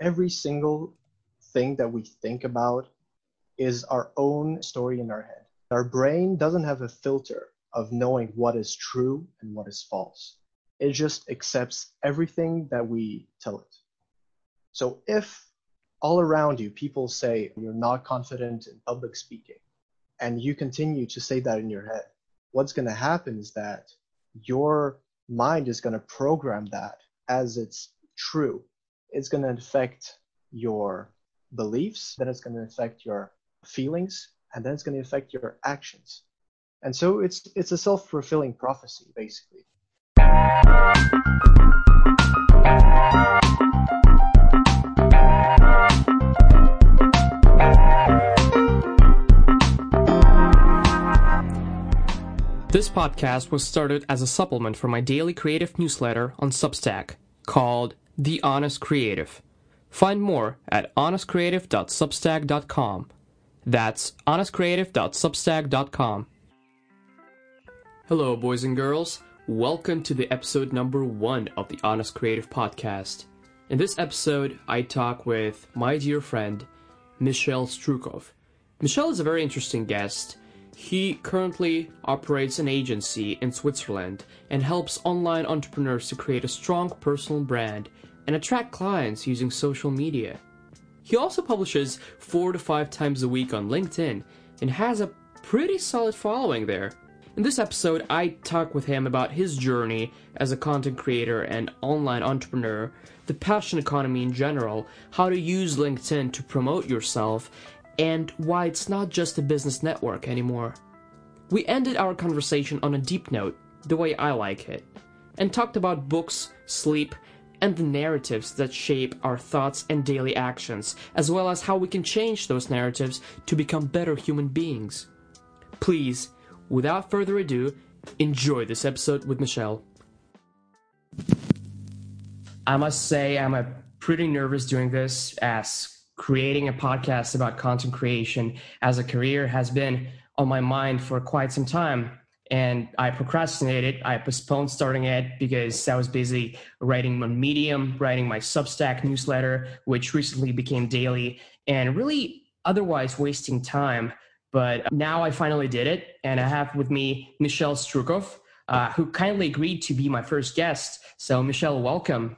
every single thing that we think about is our own story in our head. Our brain doesn't have a filter of knowing what is true and what is false. It just accepts everything that we tell it. So if all around you people say you're not confident in public speaking, and you continue to say that in your head, what's going to happen is that your mind is going to program that as it's true. It's going to affect your beliefs, then it's going to affect your feelings, and then it's going to affect your actions. And so it's it's a self-fulfilling prophecy, basically. This podcast was started as a supplement for my daily creative newsletter on Substack called The Honest Creative. Find more at honestcreative.substack.com. That's honestcreative.substack.com. Hello, boys and girls. Welcome to the episode number one of the Honest Creative Podcast. In this episode, I talk with my dear friend, Michel Strukov. Michel is a very interesting guest he currently operates an agency in Switzerland and helps online entrepreneurs to create a strong personal brand and attract clients using social media. He also publishes four to five times a week on LinkedIn and has a pretty solid following there. In this episode, I talk with him about his journey as a content creator and online entrepreneur, the passion economy in general, how to use LinkedIn to promote yourself, and why it's not just a business network anymore. We ended our conversation on a deep note, the way I like it, and talked about books, sleep, and the narratives that shape our thoughts and daily actions, as well as how we can change those narratives to become better human beings. Please, without further ado, enjoy this episode with Michel. I must say, I'm a pretty nervous doing this as creating a podcast about content creation as a career has been on my mind for quite some time. And I procrastinated. I postponed starting it because I was busy writing on Medium, writing my Substack newsletter, which recently became daily, and really otherwise wasting time. But now I finally did it. And I have with me Michel Strukov, uh, who kindly agreed to be my first guest. So, Michel, welcome.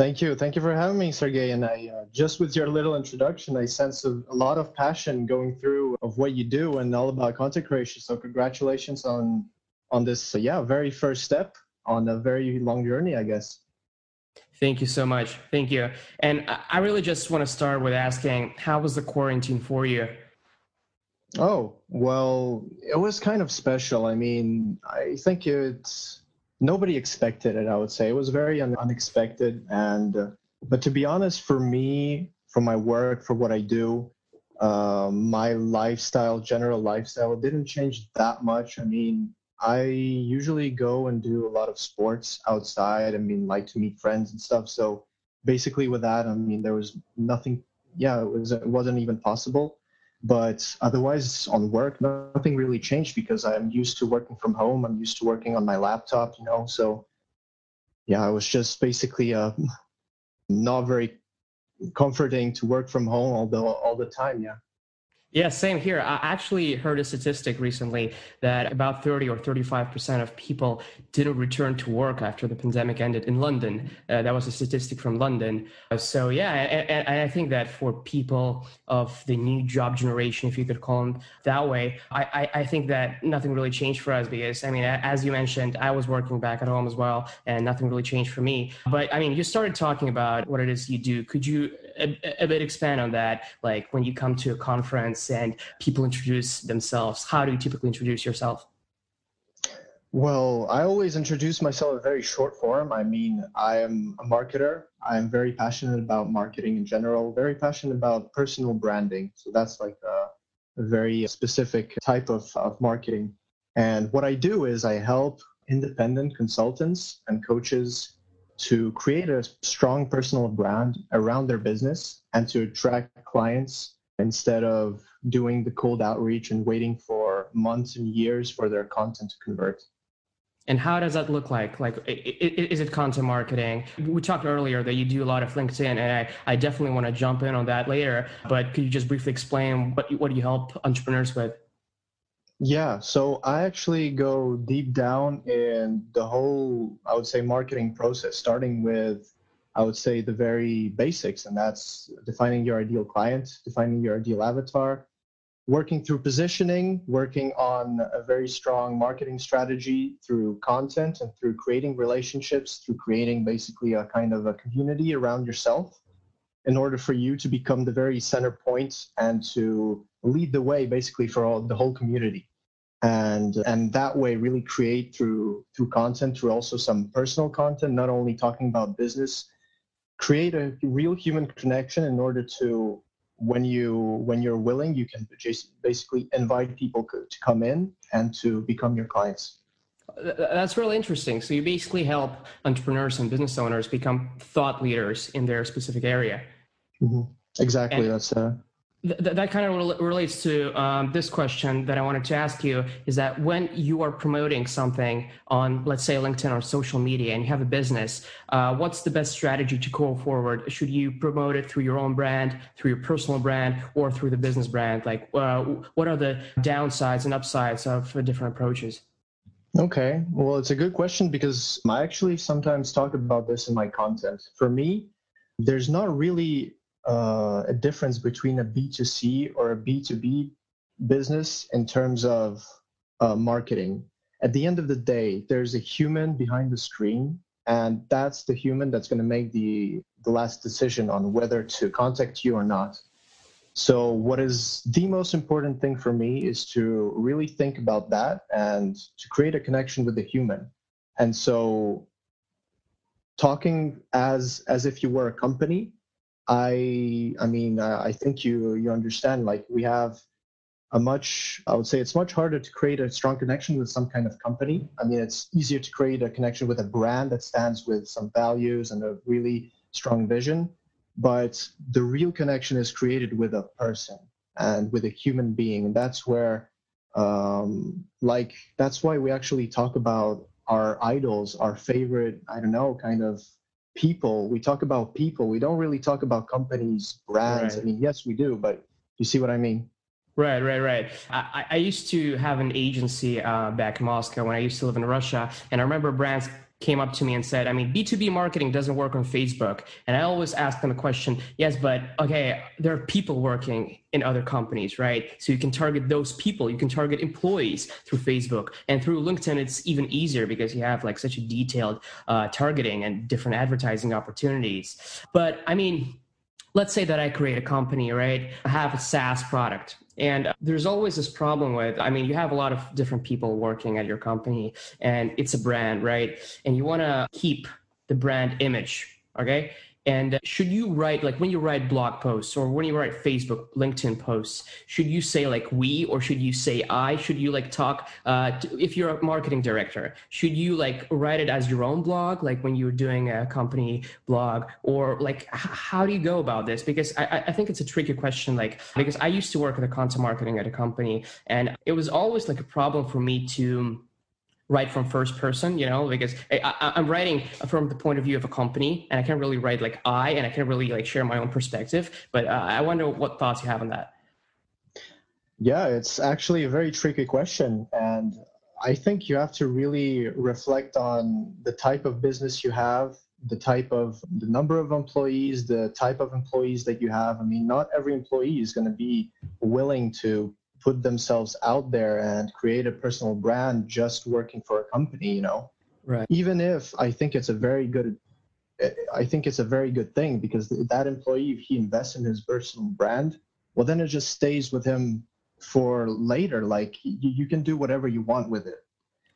Thank you. Thank you for having me, Sergey. And I, uh, just with your little introduction, I sense a, a, lot of passion going through of what you do and all about content creation. So congratulations on on this, uh, yeah, very first step on a very long journey, I guess. Thank you so much. Thank you. And I really just want to start with asking, how was the quarantine for you? Oh, well, it was kind of special. I mean, I think it's nobody expected it. I would say it was very un- unexpected, and uh, but to be honest, for me, for my work, for what I do, uh, my lifestyle, general lifestyle, didn't change that much. I mean, I usually go and do a lot of sports outside. I mean, like to meet friends and stuff. So basically, with that, I mean, there was nothing. Yeah, it was. It wasn't even possible. But otherwise, on work, nothing really changed because I'm used to working from home. I'm used to working on my laptop, you know. So, yeah, it was just basically uh, not very comforting to work from home the all the time. Yeah. Yeah, same here. I actually heard a statistic recently that about 30 or 35% of people didn't return to work after the pandemic ended in London. Uh, that was a statistic from London. Uh, so, yeah, and, and, I think that for people of the new job generation, if you could call them that way, I, I, I think that nothing really changed for us because, I mean, as you mentioned, I was working back at home as well, and nothing really changed for me. But, I mean, you started talking about what it is you do. Could you a, a, bit expand on that like when you come to a conference and people introduce themselves how do you typically introduce yourself? Well i always introduce myself in a very short form. I mean i am a marketer. I'm very passionate about marketing in general very passionate about personal branding. So that's like a, a very specific type of, of marketing. And what i do is i help independent consultants and coaches to create a strong personal brand around their business and to attract clients instead of doing the cold outreach and waiting for months and years for their content to convert. And how does that look like? Like, is it content marketing? We talked earlier that you do a lot of LinkedIn, and I, I definitely want to jump in on that later. But could you just briefly explain what what you help entrepreneurs with? Yeah, so I actually go deep down in the whole, I would say, marketing process, starting with, I would say, the very basics, and that's defining your ideal client, defining your ideal avatar, working through positioning, working on a very strong marketing strategy through content and through creating relationships, through creating basically a kind of a community around yourself in order for you to become the very center point and to lead the way basically for all the whole community and and that way really create through through content through also some personal content not only talking about business create a real human connection in order to when you when you're willing you can basically invite people to come in and to become your clients. That's really interesting. So you basically help entrepreneurs and business owners become thought leaders in their specific area. Mm-hmm. exactly. And, that's uh Th- that kind of relates to um, this question that I wanted to ask you is that when you are promoting something on, let's say, LinkedIn or social media and you have a business, uh, what's the best strategy to go forward? Should you promote it through your own brand, through your personal brand, or through the business brand? Like, uh, what are the downsides and upsides of different approaches? Okay, well, it's a good question because I actually sometimes talk about this in my content. For me, there's not really uh, a difference between a B2C or a B2B business in terms of uh, marketing. At the end of the day, there's a human behind the screen, and that's the human that's going to make the, the last decision on whether to contact you or not. So, what is the most important thing for me is to really think about that and to create a connection with the human. And so, talking as as if you were a company I I mean I think you you understand like we have a much I would say it's much harder to create a strong connection with some kind of company. I mean it's easier to create a connection with a brand that stands with some values and a really strong vision, but the real connection is created with a person and with a human being, and that's where um, like that's why we actually talk about our idols, our favorite I don't know kind of people. We talk about people. We don't really talk about companies, brands. Right. I mean, yes, we do, but you see what I mean? Right, right, right. I, I used to have an agency uh, back in Moscow when I used to live in Russia, and I remember brands came up to me and said, I mean, B2B marketing doesn't work on Facebook. And I always ask them the question, yes, but okay, there are people working in other companies, right? So you can target those people, you can target employees through Facebook. And through LinkedIn, it's even easier because you have like such a detailed uh, targeting and different advertising opportunities. But I mean, let's say that I create a company, right? I have a SaaS product and there's always this problem with, I mean, you have a lot of different people working at your company and it's a brand, right? And you want to keep the brand image, okay? And should you write, like when you write blog posts or when you write Facebook, LinkedIn posts, should you say like we or should you say I? Should you like talk, uh, to, if you're a marketing director, should you like write it as your own blog, like when you're doing a company blog? Or like, how do you go about this? Because I, I think it's a tricky question, like, because I used to work in the content marketing at a company and it was always like a problem for me to, write from first person, you know, because I, am writing from the point of view of a company and I can't really write like I and I can't really like share my own perspective. But uh, I wonder what thoughts you have on that. Yeah, it's actually a very tricky question. And I think you have to really reflect on the type of business you have, the type of the number of employees, the type of employees that you have. I mean, not every employee is going to be willing to put themselves out there and create a personal brand just working for a company you know? Right. Even if i think it's a very good i think it's a very good thing because that employee if he invests in his personal brand well then it just stays with him for later. Like you, you can do whatever you want with it.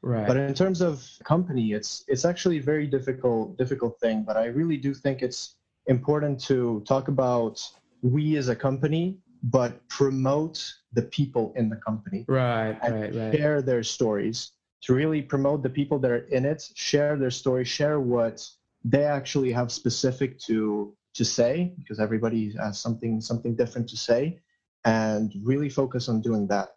Right. But in terms of company it's it's actually a very difficult difficult thing but i really do think it's important to talk about we as a company but promote the people in the company. Right, right, right. Share their stories to really promote the people that are in it, share their story, share what they actually have specific to to say because everybody has something something different to say and really focus on doing that.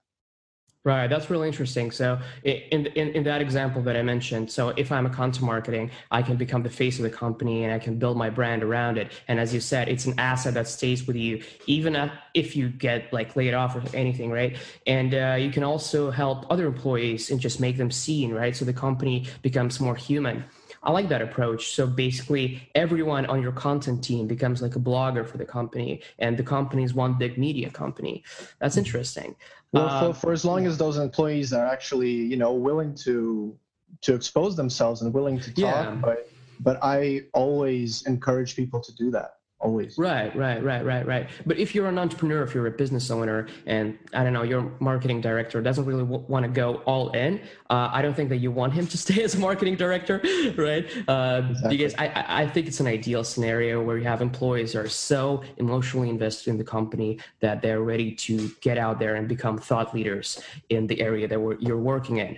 Right, that's really interesting. So, in, in in that example that I mentioned, so if I'm a content marketing, I can become the face of the company and I can build my brand around it. And as you said, it's an asset that stays with you even if you get like laid off or anything, right? And uh, you can also help other employees and just make them seen, right? So the company becomes more human. I like that approach. So basically, everyone on your content team becomes like a blogger for the company, and the company is one big media company. That's interesting. Well, for, um, for as long as those employees are actually, you know, willing to to expose themselves and willing to talk, yeah. but but I always encourage people to do that always. Right right right right right. But if you're an entrepreneur if you're a business owner and i don't know your marketing director doesn't really w- want to go all in uh, i don't think that you want him to stay as a marketing director right? Uh, exactly. because I, I think it's an ideal scenario where you have employees who are so emotionally invested in the company that they're ready to get out there and become thought leaders in the area that you're working in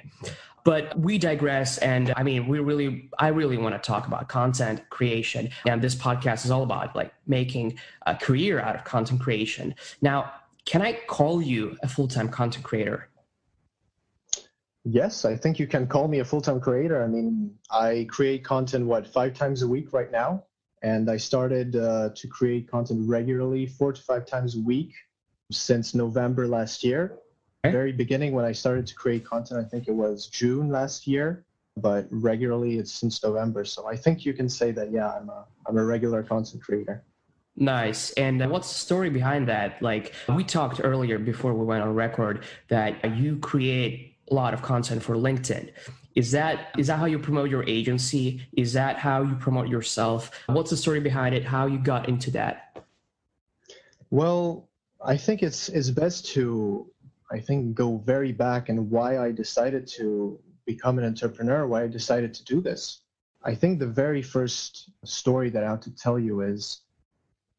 but we digress. And I mean, we really, I really want to talk about content creation. And this podcast is all about like making a career out of content creation. Now, can I call you a full time content creator? Yes, I think you can call me a full time creator. I mean, I create content, what, five times a week right now? And I started uh, to create content regularly, four to five times a week since November last year. Okay. Very beginning when I started to create content, I think it was June last year, but regularly it's since November. So I think you can say that yeah, I'm a I'm a regular content creator. Nice. And uh, what's the story behind that? Like we talked earlier before we went on record that you create a lot of content for LinkedIn. Is that is that how you promote your agency? Is that how you promote yourself? What's the story behind it? How you got into that? Well, I think it's it's best to I think, go very back and why I decided to become an entrepreneur, why I decided to do this. I think the very first story that I have to tell you is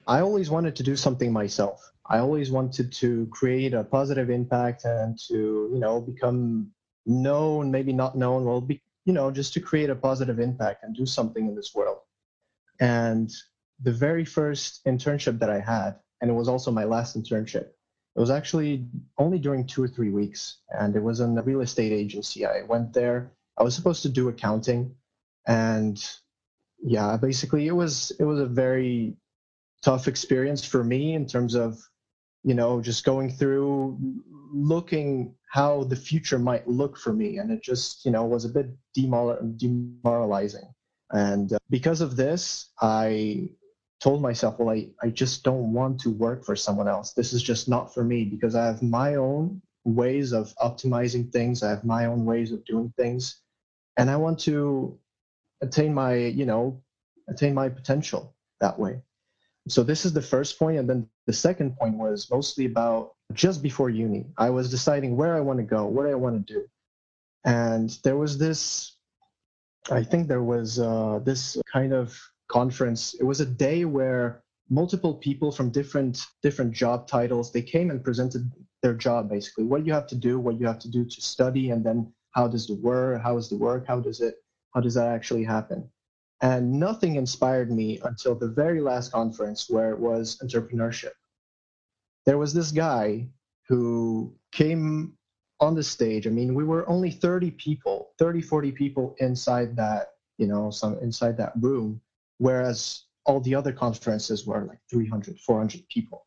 I always wanted to do something myself. I always wanted to create a positive impact and to, you know, become known, maybe not known, well, be, you know, just to create a positive impact and do something in this world. And the very first internship that I had, and it was also my last internship, it was actually only during two or three weeks, and it was in a real estate agency. I went there. I was supposed to do accounting, and yeah, basically it was it was a very tough experience for me in terms of you know just going through looking how the future might look for me and it just you know was a bit demoralizing and uh, because of this i told myself, well, I, I just don't want to work for someone else. This is just not for me because I have my own ways of optimizing things. I have my own ways of doing things. And I want to attain my, you know, attain my potential that way. So this is the first point. And then the second point was mostly about just before uni. I was deciding where I want to go, what I want to do. And there was this, I think there was uh, this kind of conference. It was a day where multiple people from different different job titles they came and presented their job basically. What you have to do what you have to do to study and then how does the work how is the work how does it how does that actually happen? And nothing inspired me until the very last conference where it was entrepreneurship. There was this guy who came on the stage. I mean we were only 30 people 30 40 people inside that you know some inside that room whereas all the other conferences were like 300 400 people.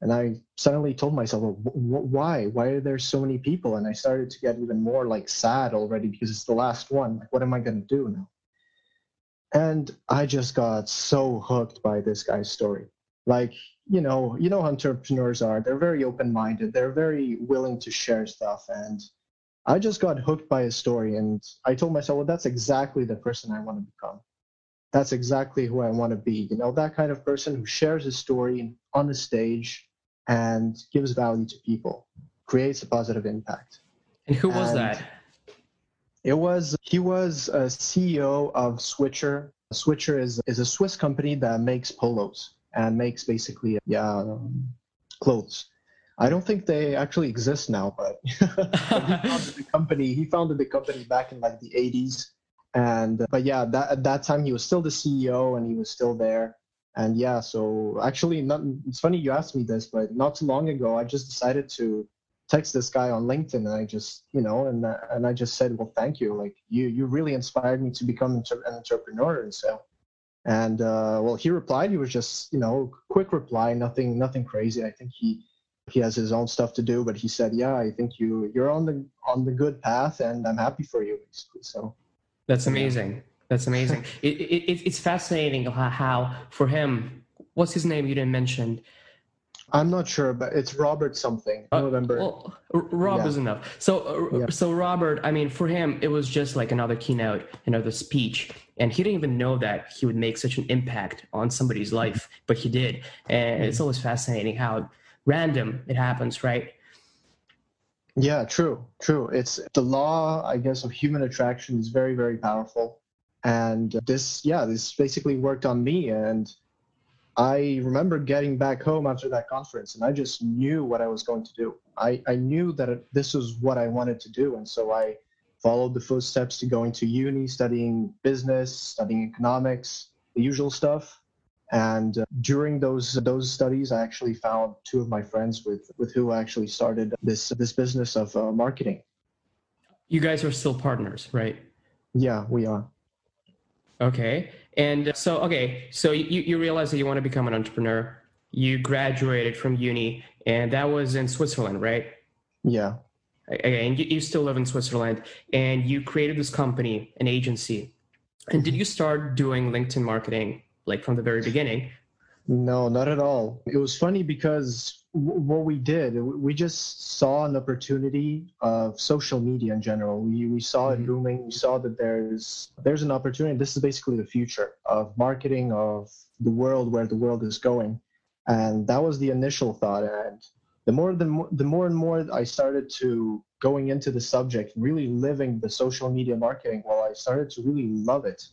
And i suddenly told myself well, why? Why are there so many people? And i started to get even more like sad already because it's the last one. Like what am i going to do now? And i just got so hooked by this guy's story. Like you know you know entrepreneurs are. They're very open minded they're very willing to share stuff. And i just got hooked by his story. And i told myself well that's exactly the person i want to become that's exactly who I want to be. You know, that kind of person who shares his story on the stage and gives value to people, creates a positive impact. And who was and that? It was he was a CEO of Switcher. Switcher is is a Swiss company that makes polos and makes basically yeah um, clothes. I don't think they actually exist now, but he founded the company. He founded the company back in like the 80s and but yeah that at that time he was still the ceo and he was still there and yeah so actually not, it's funny you asked me this but not too long ago i just decided to text this guy on LinkedIn, and I just, you know, and and I just said, well, thank you. Like you, you really inspired me to become an entrepreneur, and so. And uh, well, he replied. He was just, you know, quick reply, nothing, nothing crazy. I think he he has his own stuff to do, but he said, "Yeah, I think you you're on the on the good path, and I'm happy for you." Basically, so that's amazing. That's amazing. it, it, it's fascinating how, for him, what's his name? You didn't mention. I'm not sure, but it's Robert something. I Uh, November. Well, Rob yeah. is enough. So, uh, yeah. so Robert, I mean, for him, it was just like another keynote, another speech, and he didn't even know that he would make such an impact on somebody's life, but he did. And it's always fascinating how random it happens, right? Yeah, true, true. It's the law, I guess, of human attraction is very, very powerful. And this, yeah, this basically worked on me. And I remember getting back home after that conference, and I just knew what I was going to do. I, I knew that this was what I wanted to do. And so I followed the footsteps to going to uni, studying business, studying economics, the usual stuff. And uh, during those those studies, I actually found two of my friends with with who I actually started this this business of uh, marketing. You guys are still partners, right? Yeah, we are. Okay, and so okay, so you you realize that you want to become an entrepreneur. You graduated from uni, and that was in Switzerland, right? Yeah. Okay, and you, you still live in Switzerland, and you created this company, an agency. And did you start doing LinkedIn marketing like from the very beginning? No, not at all. It was funny because w- what we did, we just saw an opportunity of social media in general. We, we saw mm-hmm. it booming. We saw that there's there's an opportunity. This is basically the future of marketing of the world, where the world is going, and that was the initial thought. And the more the more, the more and more I started to going into the subject, really living the social media marketing, well, I started to really love it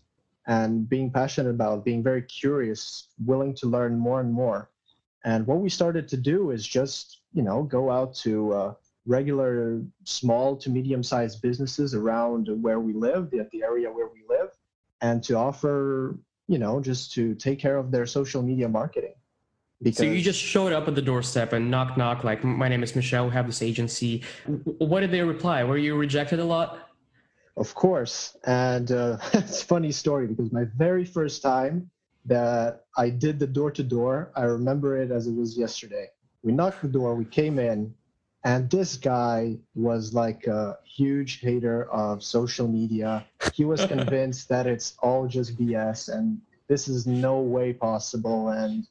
and being passionate about, being very curious, willing to learn more and more. And what we started to do is just, you know, go out to uh, regular small to medium sized businesses around where we live, at the area where we live, and to offer, you know, just to take care of their social media marketing. Because, so you just showed up at the doorstep and knock knock like my name is Michel we have this agency. What did they reply? Were you rejected a lot? Of course. And uh, it's a funny story because my very first time that I did the door to door, I remember it as it was yesterday. We knocked the door, we came in, and this guy was like a huge hater of social media. He was convinced that it's all just BS and this is no way possible. And,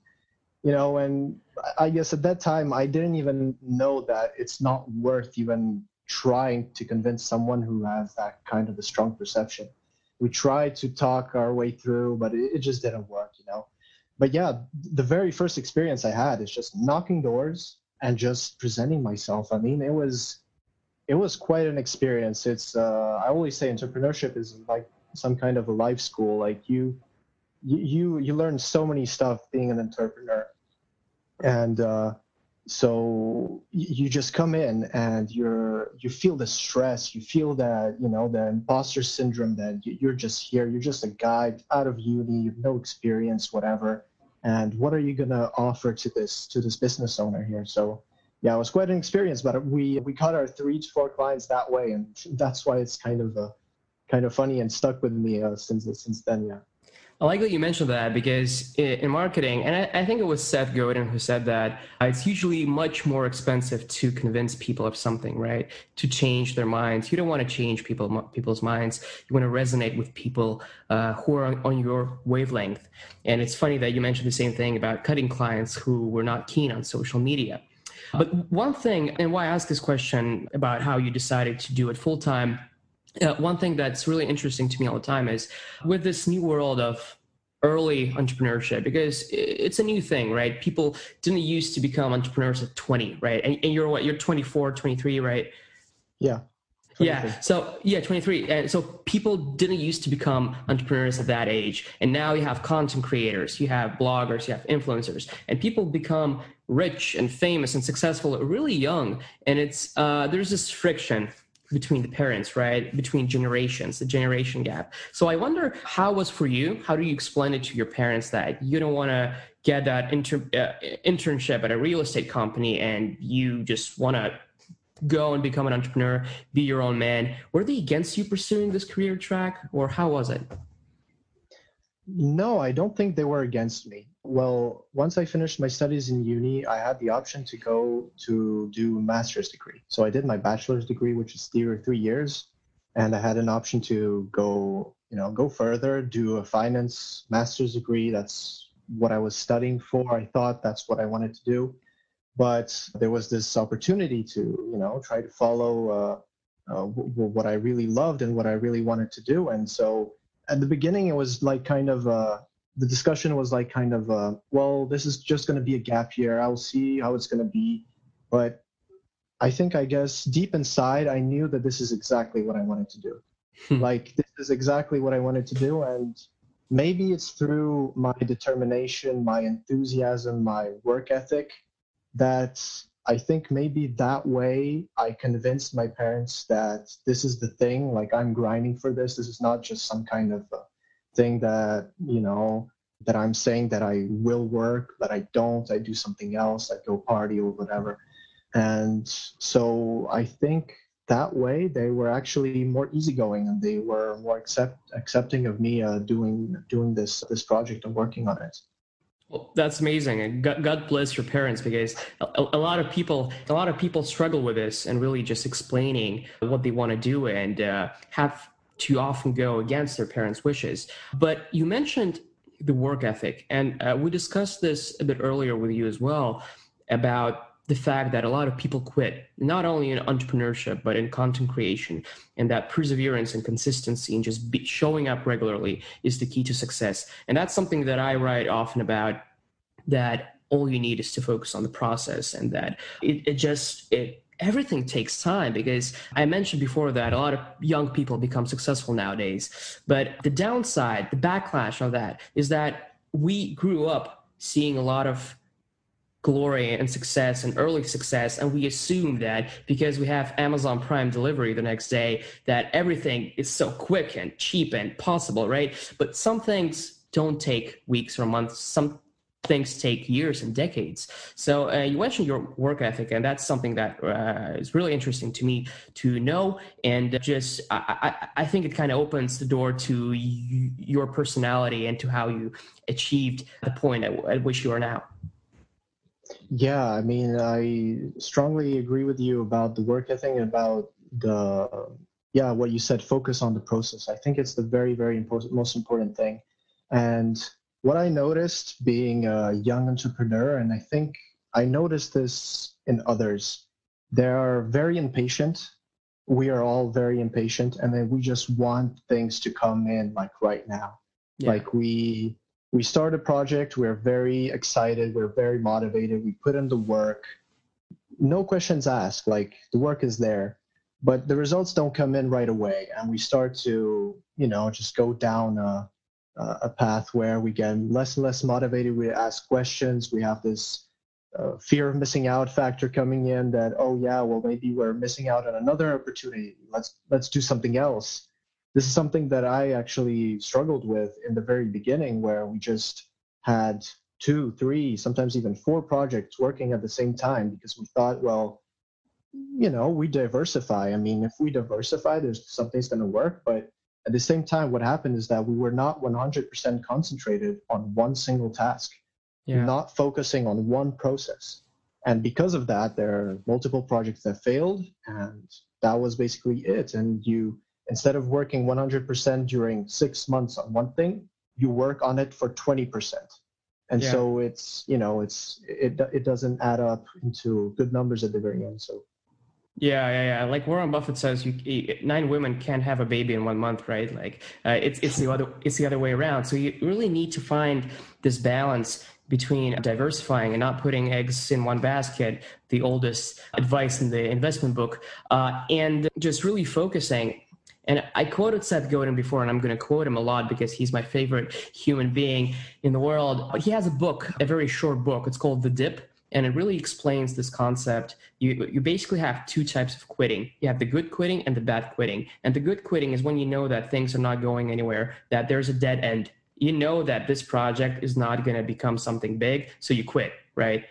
you know, and I guess at that time, I didn't even know that it's not worth even trying to convince someone who has that kind of a strong perception. We tried to talk our way through, but it, it just didn't work, you know. But yeah, the very first experience I had is just knocking doors and just presenting myself. I mean, it was it was quite an experience. It's uh, I always say entrepreneurship is like some kind of a life school. Like you you you learn so many stuff being an entrepreneur, and uh, so you just come in and you're you feel the stress. You feel that you know the imposter syndrome that you're just here. You're just a guy out of uni. You have no experience whatever. And what are you going to offer to this to this business owner here? So yeah it was quite an experience but we we caught our three to four clients that way. And that's why it's kind of a kind of funny and stuck with me uh, since since then yeah I like that you mentioned that because in marketing, and I, I think it was Seth Godin who said that uh, it's usually much more expensive to convince people of something, right? To change their minds. You don't want to change people people's minds. You want to resonate with people uh, who are on, on your wavelength. And it's funny that you mentioned the same thing about cutting clients who were not keen on social media. But one thing, and why I asked this question about how you decided to do it full time uh, one thing that's really interesting to me all the time is with this new world of early entrepreneurship because it's a new thing right? People didn't used to become entrepreneurs at 20 right? And, and you're what you're 24 23 right? Yeah. 23. yeah so yeah 23 and so people didn't used to become entrepreneurs at that age and now you have content creators you have bloggers you have influencers and people become rich and famous and successful really young and it's uh, there's this friction between the parents, right? Between generations, the generation gap. So I wonder how was for you? How do you explain it to your parents that you don't want to get that inter- uh, internship at a real estate company and you just want to go and become an entrepreneur, be your own man. Were they against you pursuing this career track, or how was it? No, I don't think they were against me. Well, once I finished my studies in uni, I had the option to go to do a master's degree. So I did my bachelor's degree, which is three or three years, and I had an option to go, you know, go further, do a finance master's degree. That's what I was studying for. I thought that's what I wanted to do, but there was this opportunity to, you know, try to follow uh, uh, w- what I really loved and what I really wanted to do, and so at the beginning it was like kind of uh, the discussion was like kind of uh, well this is just going to be a gap year i'll see how it's going to be but i think i guess deep inside i knew that this is exactly what i wanted to do hmm. like this is exactly what i wanted to do and maybe it's through my determination my enthusiasm my work ethic that I think maybe that way I convinced my parents that this is the thing. Like I'm grinding for this. This is not just some kind of thing that you know that I'm saying that I will work, but I don't. I do something else. I go party or whatever. And so I think that way they were actually more easygoing and they were more accept, accepting of me uh, doing doing this this project and working on it. Well, that's amazing, and God, bless your parents because a, a, lot of people, a lot of people struggle with this and really just explaining what they want to do and uh, have to often go against their parents' wishes. But you mentioned the work ethic, and uh, we discussed this a bit earlier with you as well about the fact that a lot of people quit, not only in entrepreneurship, but in content creation, and that perseverance and consistency and just showing up regularly is the key to success. And that's something that I write often about that all you need is to focus on the process and that it, it just, it, everything takes time because I mentioned before that a lot of young people become successful nowadays. But the downside, the backlash of that is that we grew up seeing a lot of glory and success and early success and we assume that because we have amazon prime delivery the next day that everything is so quick and cheap and possible right but some things don't take weeks or months some things take years and decades so uh, you mentioned your work ethic and that's something that uh, is really interesting to me to know and just i, I, I think it kind of opens the door to y- your personality and to how you achieved the point at, at which you are now yeah, I mean, I strongly agree with you about the work ethic and about the yeah what you said. Focus on the process. I think it's the very very important most important thing. And what I noticed being a young entrepreneur, and I think I noticed this in others, they are very impatient. We are all very impatient, and then we just want things to come in like right now. Yeah. Like we we start a project we're very excited we're very motivated we put in the work no questions asked like the work is there but the results don't come in right away and we start to you know just go down a, a path where we get less and less motivated we ask questions we have this uh, fear of missing out factor coming in that oh yeah well maybe we're missing out on another opportunity let's let's do something else this is something that I actually struggled with in the very beginning, where we just had two, three, sometimes even four projects working at the same time because we thought, well, you know, we diversify. I mean, if we diversify, there's something's going to work. But at the same time, what happened is that we were not 100% concentrated on one single task, yeah. not focusing on one process. And because of that, there are multiple projects that failed, and that was basically it. And you instead of working 100% during six months on one thing, you work on it for 20%. And yeah. so it's, you know, it's, it, it doesn't add up into good numbers at the very end. So. Yeah, yeah, yeah. Like Warren Buffett says, you, nine women can't have a baby in one month, right? Like uh, it's it's the other it's the other way around. So you really need to find this balance between diversifying and not putting eggs in one basket, the oldest advice in the investment book, uh, and just really focusing and I quoted Seth Godin before, and I'm going to quote him a lot because he's my favorite human being in the world. But he has a book, a very short book. It's called The Dip, and it really explains this concept. You, you basically have two types of quitting you have the good quitting and the bad quitting. And the good quitting is when you know that things are not going anywhere, that there's a dead end. You know that this project is not going to become something big, so you quit, right?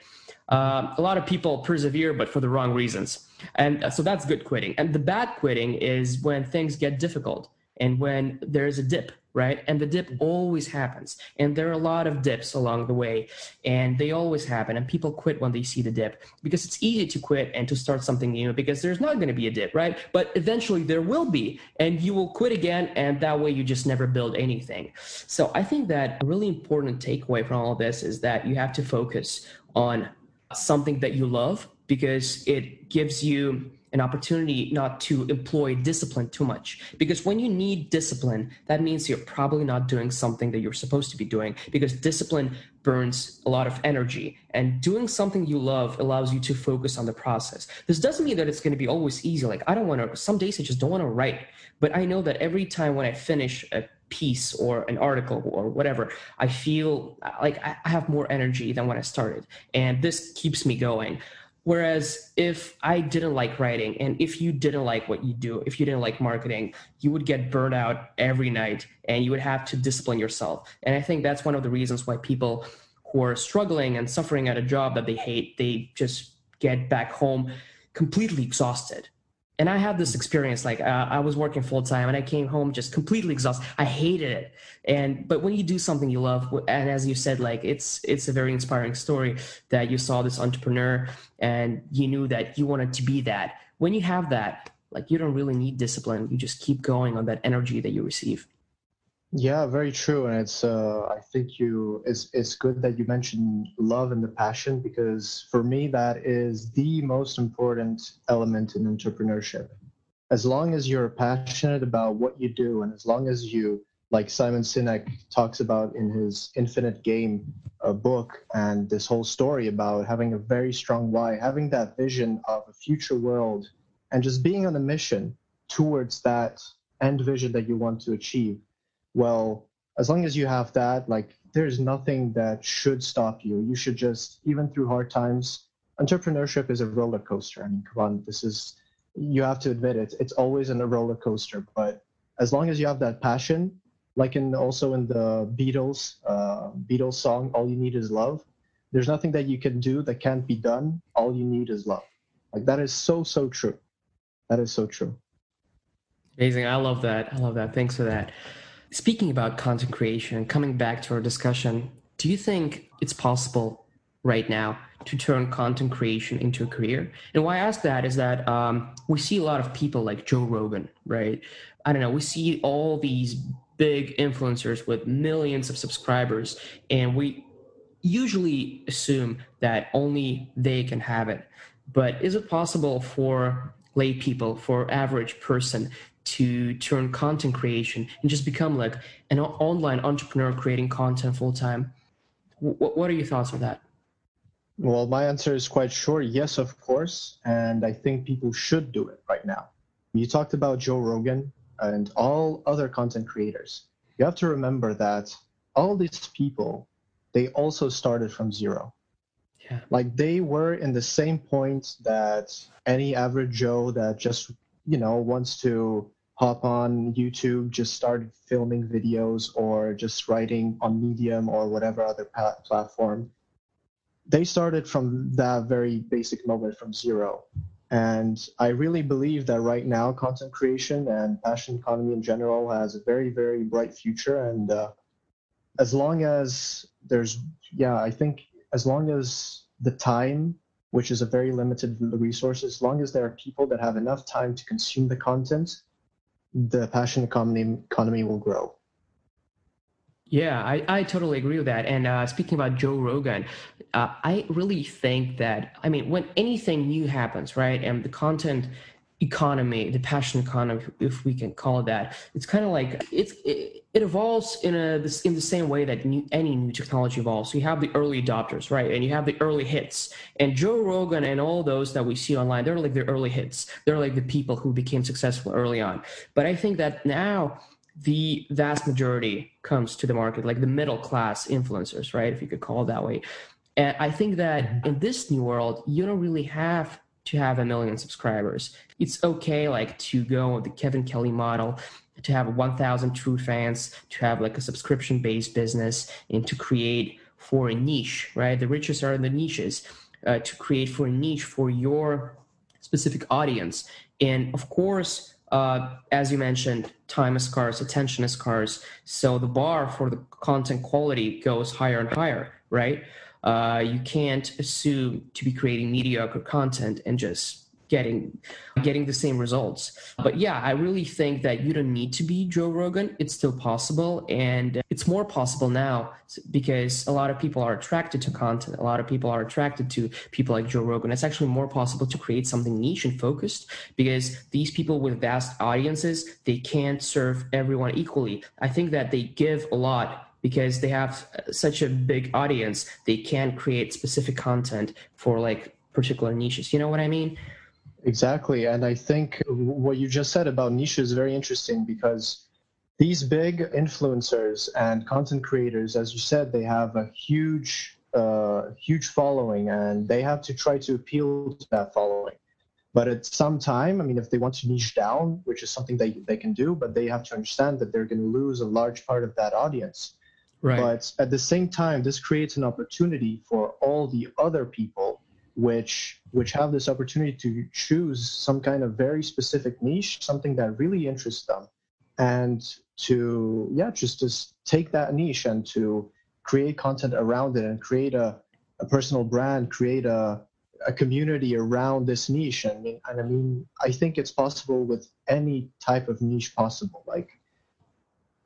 uh, a lot of people persevere, but for the wrong reasons. And uh, so that's good quitting. And the bad quitting is when things get difficult and when there's a dip right? And the dip always happens. And there are a lot of dips along the way, and they always happen. And people quit when they see the dip because it's easy to quit and to start something new because there's not going to be a dip, right? But eventually there will be, and you will quit again, and that way you just never build anything. So I think that a really important takeaway from all this is that you have to focus on something that you love because it gives you an opportunity not to employ discipline too much. Because when you need discipline, that means you're probably not doing something that you're supposed to be doing because discipline burns a lot of energy. And doing something you love allows you to focus on the process. This doesn't mean that it's going to be always easy. Like, I don't want to, some days I just don't want to write. But I know that every time when I finish a piece or an article or whatever, I feel like I have more energy than when I started. And this keeps me going. Whereas if I didn't like writing and if you didn't like what you do, if you didn't like marketing, you would get burned out every night and you would have to discipline yourself. And I think that's one of the reasons why people who are struggling and suffering at a job that they hate, they just get back home completely exhausted and I had this experience like uh, I was working full time and I came home just completely exhausted. I hated it. And but when you do something you love, and as you said, like it's it's a very inspiring story that you saw this entrepreneur and you knew that you wanted to be that. When you have that, like you don't really need discipline. You just keep going on that energy that you receive. Yeah, very true, and it's uh, I think you it's it's good that you mentioned love and the passion because for me that is the most important element in entrepreneurship. As long as you're passionate about what you do, and as long as you like Simon Sinek talks about in his Infinite Game uh, book and this whole story about having a very strong why, having that vision of a future world, and just being on a mission towards that end vision that you want to achieve well, as long as you have that, like there's nothing that should stop you. You should just, even through hard times, entrepreneurship is a roller coaster. I mean, come on, this is, you have to admit it. It's always in a roller coaster. But as long as you have that passion, like in also in the Beatles, uh, Beatles song, All You Need Is Love, there's nothing that you can do that can't be done. All you need is love. Like that is so, so true. That is so true. Amazing. I love that. I love that. Thanks for that. Speaking about content creation, and coming back to our discussion, do you think it's possible right now to turn content creation into a career? And why I ask that is that um, we see a lot of people like Joe Rogan, right? I don't know, we see all these big influencers with millions of subscribers, and we usually assume that only they can have it. But is it possible for lay people, for average person to turn content creation and just become like an online entrepreneur creating content full time. What, what are your thoughts on that? Well, my answer is quite short. Yes, of course. And I think people should do it right now. You talked about Joe Rogan and all other content creators. You have to remember that all these people, they also started from zero. Yeah. Like they were in the same point that any average Joe that just, you know, wants to hop on YouTube, just started filming videos or just writing on Medium or whatever other platform. They started from that very basic moment from zero. And I really believe that right now, content creation and passion economy in general has a very, very bright future. And uh, as long as there's, yeah, I think as long as the time, which is a very limited resource, as long as there are people that have enough time to consume the content, the passion economy economy will grow. Yeah, I, I totally agree with that. And uh, speaking about Joe Rogan, uh, I really think that, I mean, when anything new happens, right, and the content economy, the passion economy, if we can call it that, it's kind of like it's it, it, evolves in a in the same way that new, any new technology evolves. So you have the early adopters, right, and you have the early hits. And Joe Rogan and all those that we see online, they're like the early hits. They're like the people who became successful early on. But I think that now the vast majority comes to the market, like the middle class influencers, right, if you could call it that way. And I think that mm-hmm. in this new world, you don't really have to have a million subscribers. It's okay, like to go with the Kevin Kelly model, to have 1,000 true fans, to have like a subscription based business, and to create for a niche, right? The richest are in the niches. uh, to create for a niche for your specific audience. And of course, uh, as you mentioned, time is scarce, attention is scarce. So the bar for the content quality goes higher and higher, right? Uh, you can't assume to be creating mediocre content and just getting getting the same results. But yeah, I really think that you don't need to be Joe Rogan. It's still possible and it's more possible now because a lot of people are attracted to content. A lot of people are attracted to people like Joe Rogan. It's actually more possible to create something niche and focused because these people with vast audiences, they can't serve everyone equally. I think that they give a lot because they have such a big audience, they can create specific content for like particular niches. You know what I mean? Exactly. And I think what you just said about niche is very interesting because these big influencers and content creators, as you said, they have a huge, uh, huge following and they have to try to appeal to that following. But at some time, I mean, if they want to niche down, which is something they, they can do, but they have to understand that they're going to lose a large part of that audience. Right. But at the same time, this creates an opportunity for all the other people which which have this opportunity to choose some kind of very specific niche, something that really interests them, and to yeah, just to take that niche and to create content around it and create a, a personal brand, create a a community around this niche. And, and I mean, I think it's possible with any type of niche possible. Like,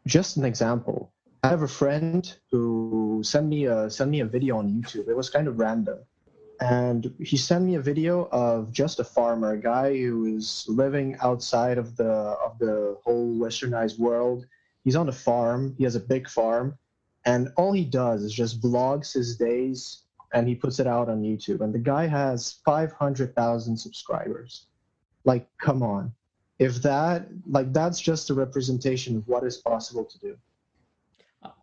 just an example. I have a friend who sent me a sent me a video on YouTube. It was kind of random and he sent me a video of just a farmer, a guy who is living outside of the of the whole westernized world. He's on a farm. He has a big farm, and all he does is just vlogs his days, and he puts it out on YouTube. And the guy has five hundred thousand subscribers. Like, come on, if that like that's just a representation of what is possible to do.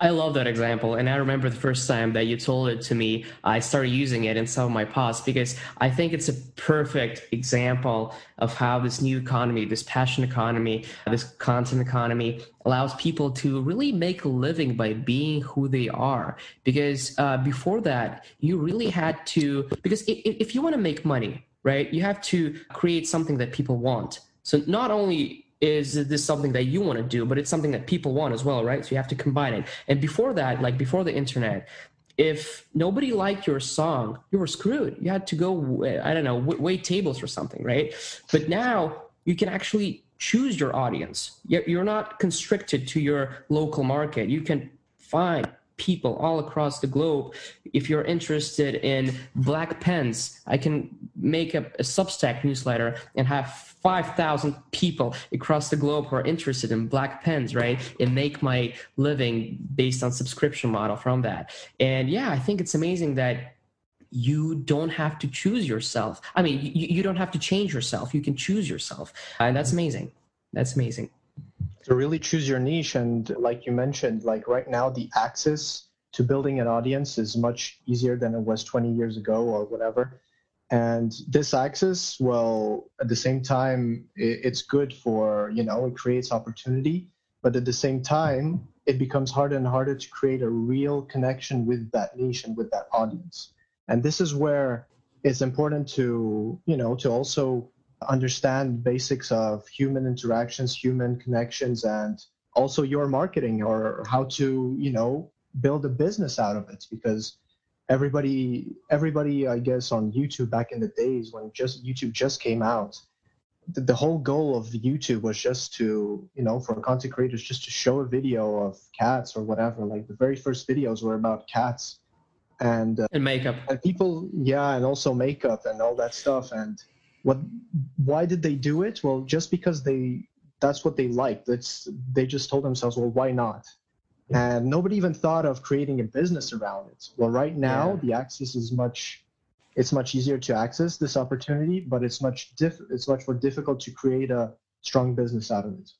I love that example. And I remember the first time that you told it to me, I started using it in some of my posts because I think it's a perfect example of how this new economy, this passion economy, this content economy allows people to really make a living by being who they are. Because uh, before that, you really had to, because if, if you want to make money, right, you have to create something that people want. So not only is this something that you want to do, but it's something that people want as well, right? So you have to combine it. And before that, like before the internet, if nobody liked your song, you were screwed. You had to go, I don't know, wait tables or something, right? But now you can actually choose your audience. You're not constricted to your local market. You can find people all across the globe. If you're interested in black pens, I can make a, a Substack newsletter and have 5,000 people across the globe who are interested in black pens, right? And make my living based on subscription model from that. And yeah, I think it's amazing that you don't have to choose yourself. I mean, you, you don't have to change yourself. You can choose yourself. And that's amazing. That's amazing to really choose your niche. And like you mentioned like right now the access to building an audience is much easier than it was 20 years ago or whatever. And this access well at the same time it's good for you know it creates opportunity. But at the same time it becomes harder and harder to create a real connection with that niche and with that audience. And this is where it's important to you know to also understand basics of human interactions, human connections, and also your marketing or how to, you know, build a business out of it. Because everybody everybody i guess on youtube back in the days when just youtube just came out the, the whole goal of youtube was just to you know for content creators just to show a video of cats or whatever. Like the very first videos were about cats and uh, and makeup. and people yeah and also makeup and all that stuff. And what why did they do it? Well just because they that's what they liked. That's they just told themselves well why not? And nobody even thought of creating a business around it. Well right now yeah. the access is much it's much easier to access this opportunity but it's much diff it's much more difficult to create a strong business out of it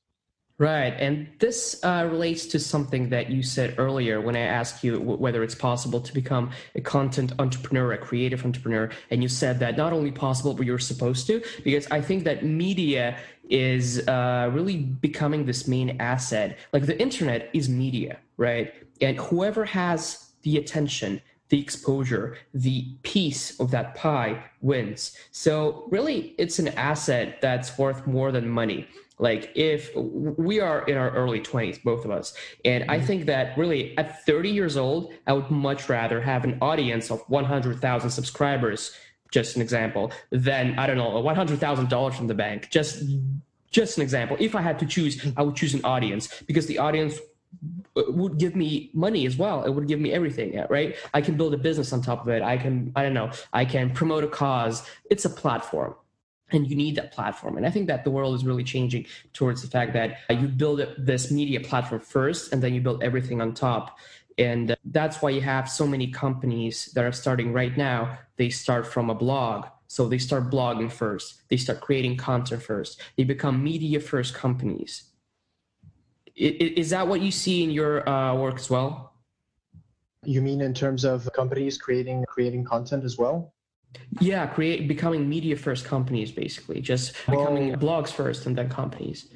Right. And this uh, relates to something that you said earlier when I asked you w- whether it's possible to become a content entrepreneur, a creative entrepreneur. And you said that not only possible, but you're supposed to, because I think that media is uh, really becoming this main asset. Like the internet is media, right? And whoever has the attention the exposure, the piece of that pie wins. So really, it's an asset that's worth more than money. Like if we are in our early 20s, both of us, and I mm-hmm. think that really at 30 years old, I would much rather have an audience of 100,000 subscribers, just an example, than I don't know, $100,000 from the bank. Just just an example. If I had to choose, I would choose an audience because the audience would give me money as well. It would give me everything, right? I can build a business on top of it. I can, I don't know, I can promote a cause. It's a platform. And you need that platform. And I think that the world is really changing towards the fact that you build this media platform first and then you build everything on top. And uh, that's why you have so many companies that are starting right now. They start from a blog. So they start blogging first, they start creating content first, they become media first companies is that what you see in your uh, work as well? You mean in terms of companies creating creating content as well? Yeah, create becoming media first companies basically, just well, becoming blogs first and then companies.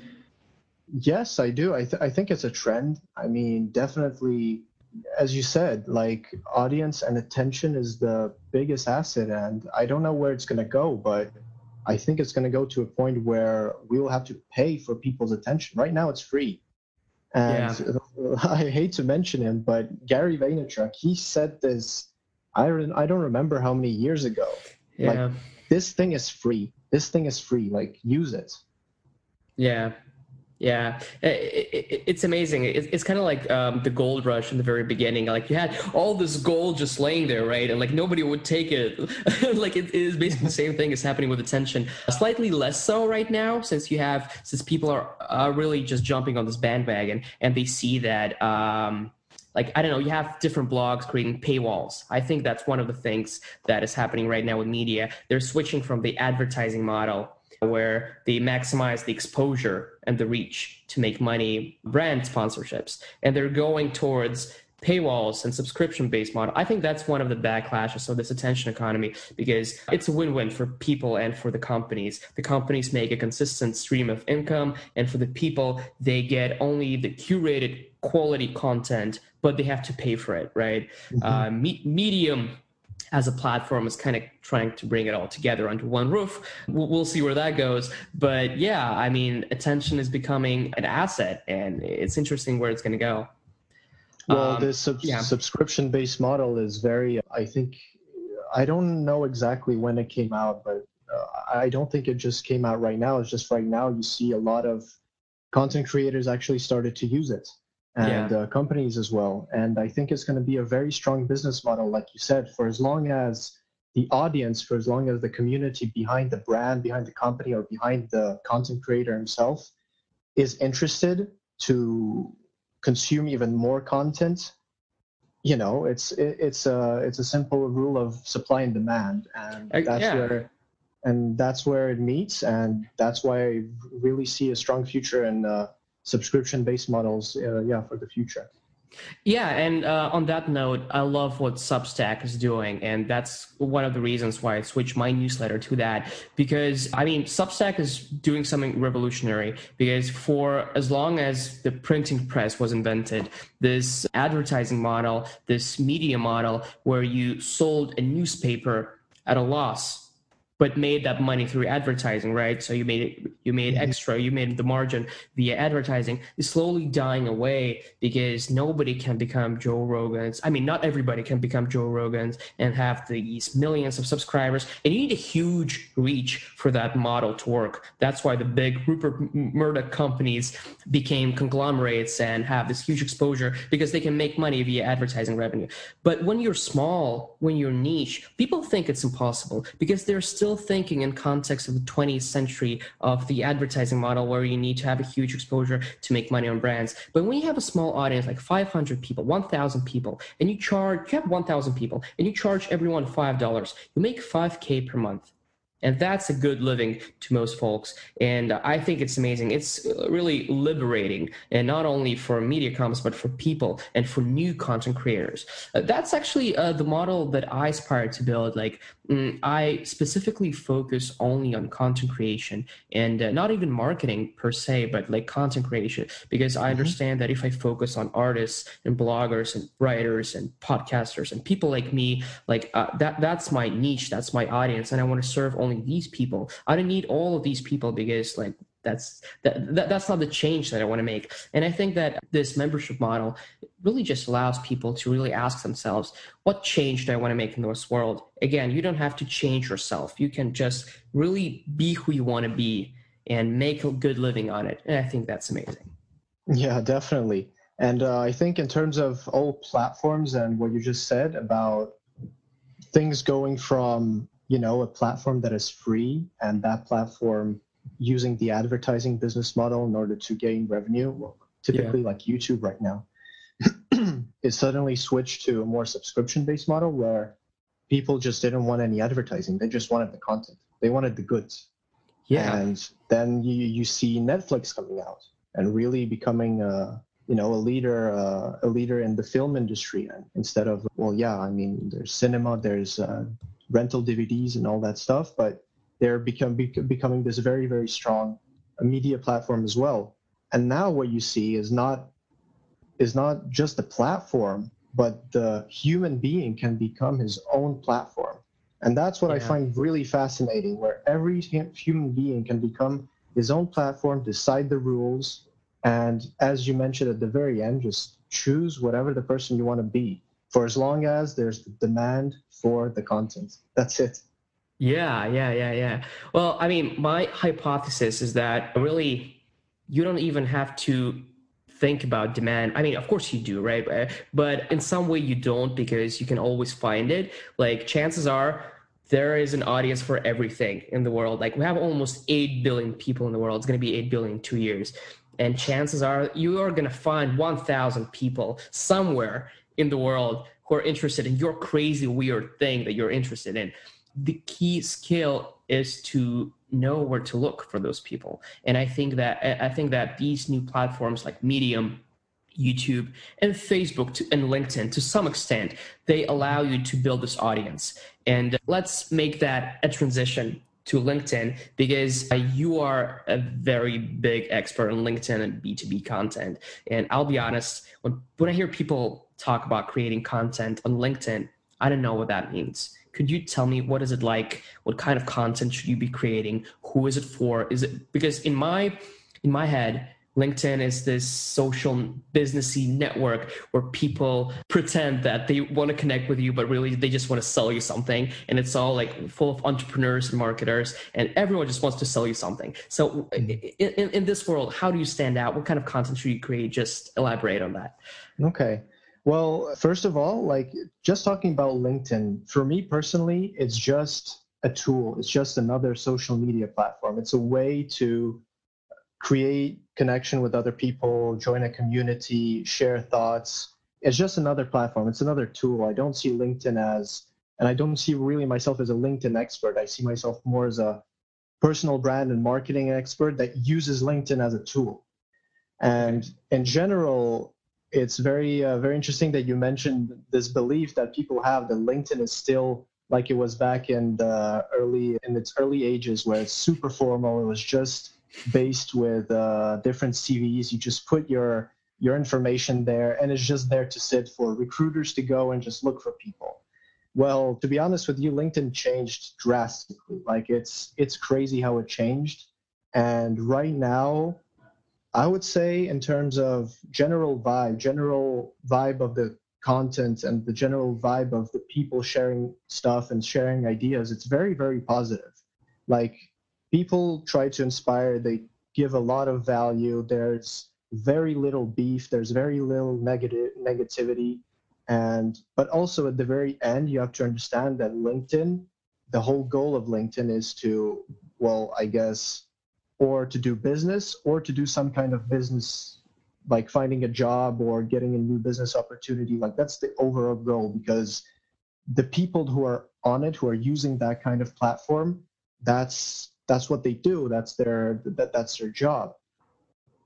Yes, I do. I th- I think it's a trend. I mean, definitely as you said, like audience and attention is the biggest asset and I don't know where it's going to go, but I think it's going to go to a point where we will have to pay for people's attention. Right now it's free. And yeah. I hate to mention him, but Gary Vaynerchuk, he said this. I I don't remember how many years ago. Yeah. Like this thing is free. This thing is free. Like use it. Yeah, yeah, it, it, it's amazing. It, it's kind of like um, the gold rush in the very beginning. Like you had all this gold just laying there, right? And like nobody would take it. like it is basically the same thing is happening with attention. Slightly less so right now, since you have since people are are really just jumping on this bandwagon and they see that. Um, like I don't know, you have different blogs creating paywalls. I think that's one of the things that is happening right now with media. They're switching from the advertising model where they maximize the exposure and the reach to make money brand sponsorships and they're going towards paywalls and subscription based model. I think that's one of the backlashes of this attention economy because it's a win-win for people and for the companies. The companies make a consistent stream of income and for the people they get only the curated quality content but they have to pay for it right? Mm-hmm. uh, me- medium as a platform is kind of trying to bring it all together under one roof. We'll, we'll, see where that goes. But yeah, I mean, attention is becoming an asset, and it's interesting where it's going to go. Well, um, this sub- yeah. subscription based model is very, I think, I don't know exactly when it came out, but uh, I don't think it just came out right now. It's just right now you see a lot of content creators actually started to use it and yeah. uh, companies as well. And I think it's going to be a very strong business model, like you said, for as long as the audience, for as long as the community behind the brand, behind the company, or behind the content creator himself is interested to consume even more content. You know, it's it, it's a it's a simple rule of supply and demand, and uh, that's yeah. where and that's where it meets, and that's why I really see a strong future in. Uh, subscription based models uh, yeah for the future yeah, and uh, on that note, I love what Substack is doing, and that's one of the reasons why I switched my newsletter to that. Because I mean, Substack is doing something revolutionary. Because for as long as the printing press was invented, this advertising model, this media model, where you sold a newspaper at a loss but made that money through advertising, right? So you made it, you made mm-hmm. extra, you made the margin via advertising is slowly dying away because nobody can become Joe Rogans. I mean, not everybody can become Joe Rogans and have these millions of subscribers. And you need a huge reach for that model to work. That's why the big Rupert Murdoch companies became conglomerates and have this huge exposure because they can make money via advertising revenue. But when you're small, when you're niche, people think it's impossible because they're still still thinking in context of the 20th century of the advertising model where you need to have a huge exposure to make money on brands. But when you have a small audience, like 500 people, 1,000 people, and you charge, you have 1,000 people, and you charge everyone $5, you make 5K per month. And that's a good living to most folks. And i think it's amazing. It's really liberating and not only for media comps but for people and for new content creators. Uh, that's actually uh, the model that i aspire to build. Like mm, i specifically focus only on content creation and uh, not even marketing per se but like content creation. Because i mm-hmm. understand that if i focus on artists and bloggers and writers and podcasters and people like me like uh, that that's my niche that's my audience and i want to serve only only these people. I don't need all of these people because like that's that, that, that's not the change that I want to make. And I think that this membership model really just allows people to really ask themselves, what change do I want to make in this world? Again, you don't have to change yourself. You can just really be who you want to be and make a good living on it. And I think that's amazing. Yeah, definitely. And uh, I think in terms of all platforms and what you just said about things going from you know a platform that is free and that platform using the advertising business model in order to gain revenue typically yeah. like youtube right now it suddenly switched to a more subscription based model where people just didn't want any advertising. They just wanted the content. They wanted the goods. Yeah. And then you, you see netflix coming out and really becoming a you know a leader uh, a leader in the film industry. And instead of well yeah i mean there's cinema there's uh, rental DVDs and all that stuff, but they're become, becoming this very, very strong media platform as well. And now what you see is not is not just the platform, but the human being can become his own platform. And that's what yeah. I find really fascinating, where every human being can become his own platform, decide the rules, and as you mentioned at the very end, just choose whatever the person you want to be for as long as there's the demand for the content. That's it. Yeah, yeah, yeah, yeah. Well, I mean, my hypothesis is that really you don't even have to think about demand. I mean, of course you do, right? But in some way you don't because you can always find it. Like chances are there is an audience for everything in the world. Like we have almost 8 billion people in the world. It's going to be 8 billion in 2 years. And chances are you are going to find 1,000 people somewhere in the world who are interested in your crazy weird thing that you're interested in. The key skill is to know where to look for those people. And i think that i think that these new platforms like medium youtube and facebook to, and linkedin to some extent they allow you to build this audience. And let's make that a transition to LinkedIn because uh, you are a very big expert on LinkedIn and B2B content. And I'll be honest, when, when I hear people talk about creating content on LinkedIn, I don't know what that means. Could you tell me what is it like? What kind of content should you be creating? Who is it for? Is it because in my in my head, LinkedIn is this social businessy network where people pretend that they want to connect with you, but really they just want to sell you something. And it's all like full of entrepreneurs and marketers, and everyone just wants to sell you something. So, mm-hmm. in, in, in this world, how do you stand out? What kind of content should you create? Just elaborate on that. Okay. Well, first of all, like just talking about LinkedIn, for me personally, it's just a tool. It's just another social media platform. It's a way to create connection with other people, join a community, share thoughts. It's just another platform. It's another tool. I don't see LinkedIn as, and I don't see really myself as a LinkedIn expert. I see myself more as a personal brand and marketing expert that uses LinkedIn as a tool. And in general, it's very, uh, very interesting that you mentioned this belief that people have that LinkedIn is still like it was back in the early, in its early ages where it's super formal. It was just based with uh, different CVs. You just put your your information there, and it's just there to sit for recruiters to go and just look for people. Well, to be honest with you, LinkedIn changed drastically. Like it's it's crazy how it changed, and right now, I would say in terms of general vibe, general vibe of the content and the general vibe of the people sharing stuff and sharing ideas, it's very very positive. Like people try to inspire they give a lot of value there's very little beef there's very little negative negativity and but also at the very end you have to understand that linkedin the whole goal of linkedin is to well i guess or to do business or to do some kind of business like finding a job or getting a new business opportunity like that's the overall goal because the people who are on it who are using that kind of platform that's that's what they do. That's their that, that's their job.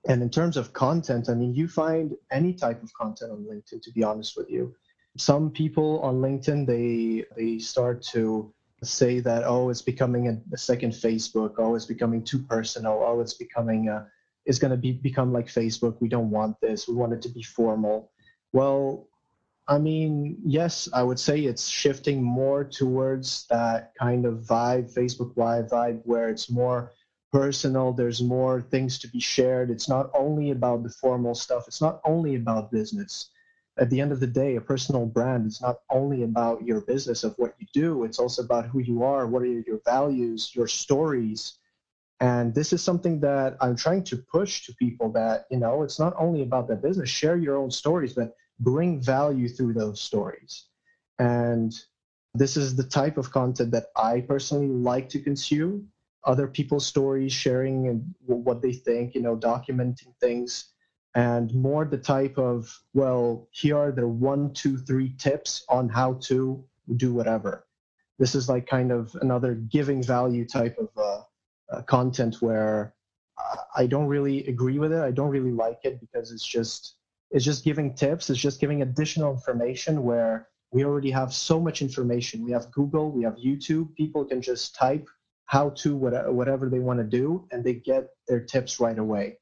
And in terms of content, I mean, you find any type of content on LinkedIn. To be honest with you, some people on LinkedIn they they start to say that oh, it's becoming a, a second Facebook. Oh, it's becoming too personal. Oh, it's becoming a, it's going to be become like Facebook. We don't want this. We want it to be formal. Well, I mean, yes, I would say it's shifting more towards that kind of vibe, Facebook Live vibe, where it's more personal. There's more things to be shared. It's not only about the formal stuff. It's not only about business. At the end of the day, a personal brand is not only about your business of what you do. It's also about who you are. What are your values, your stories, and this is something that I'm trying to push to people that, you know, it's not only about the business, share your own stories, but bring value through those stories. And this is the type of content that I personally like to consume. Other people's stories, sharing and what they think, you know, documenting things, and more the type of, well, here are the one, two, three tips on how to do whatever. This is like kind of another giving value type of uh, uh, content where I don't really agree with it. I don't really like it because it's just it's just giving tips. It's just giving additional information where we already have so much information. We have Google, we have YouTube. People can just type how to whatever they want to do, and they get their tips right away.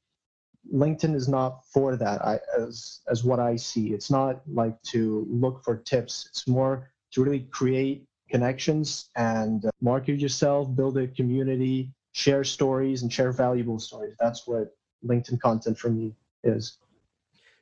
LinkedIn is not for that. I, as as what I see, it's not like to look for tips. It's more to really create connections and uh, market yourself, build a community, share stories, and share valuable stories. That's what LinkedIn content for me is.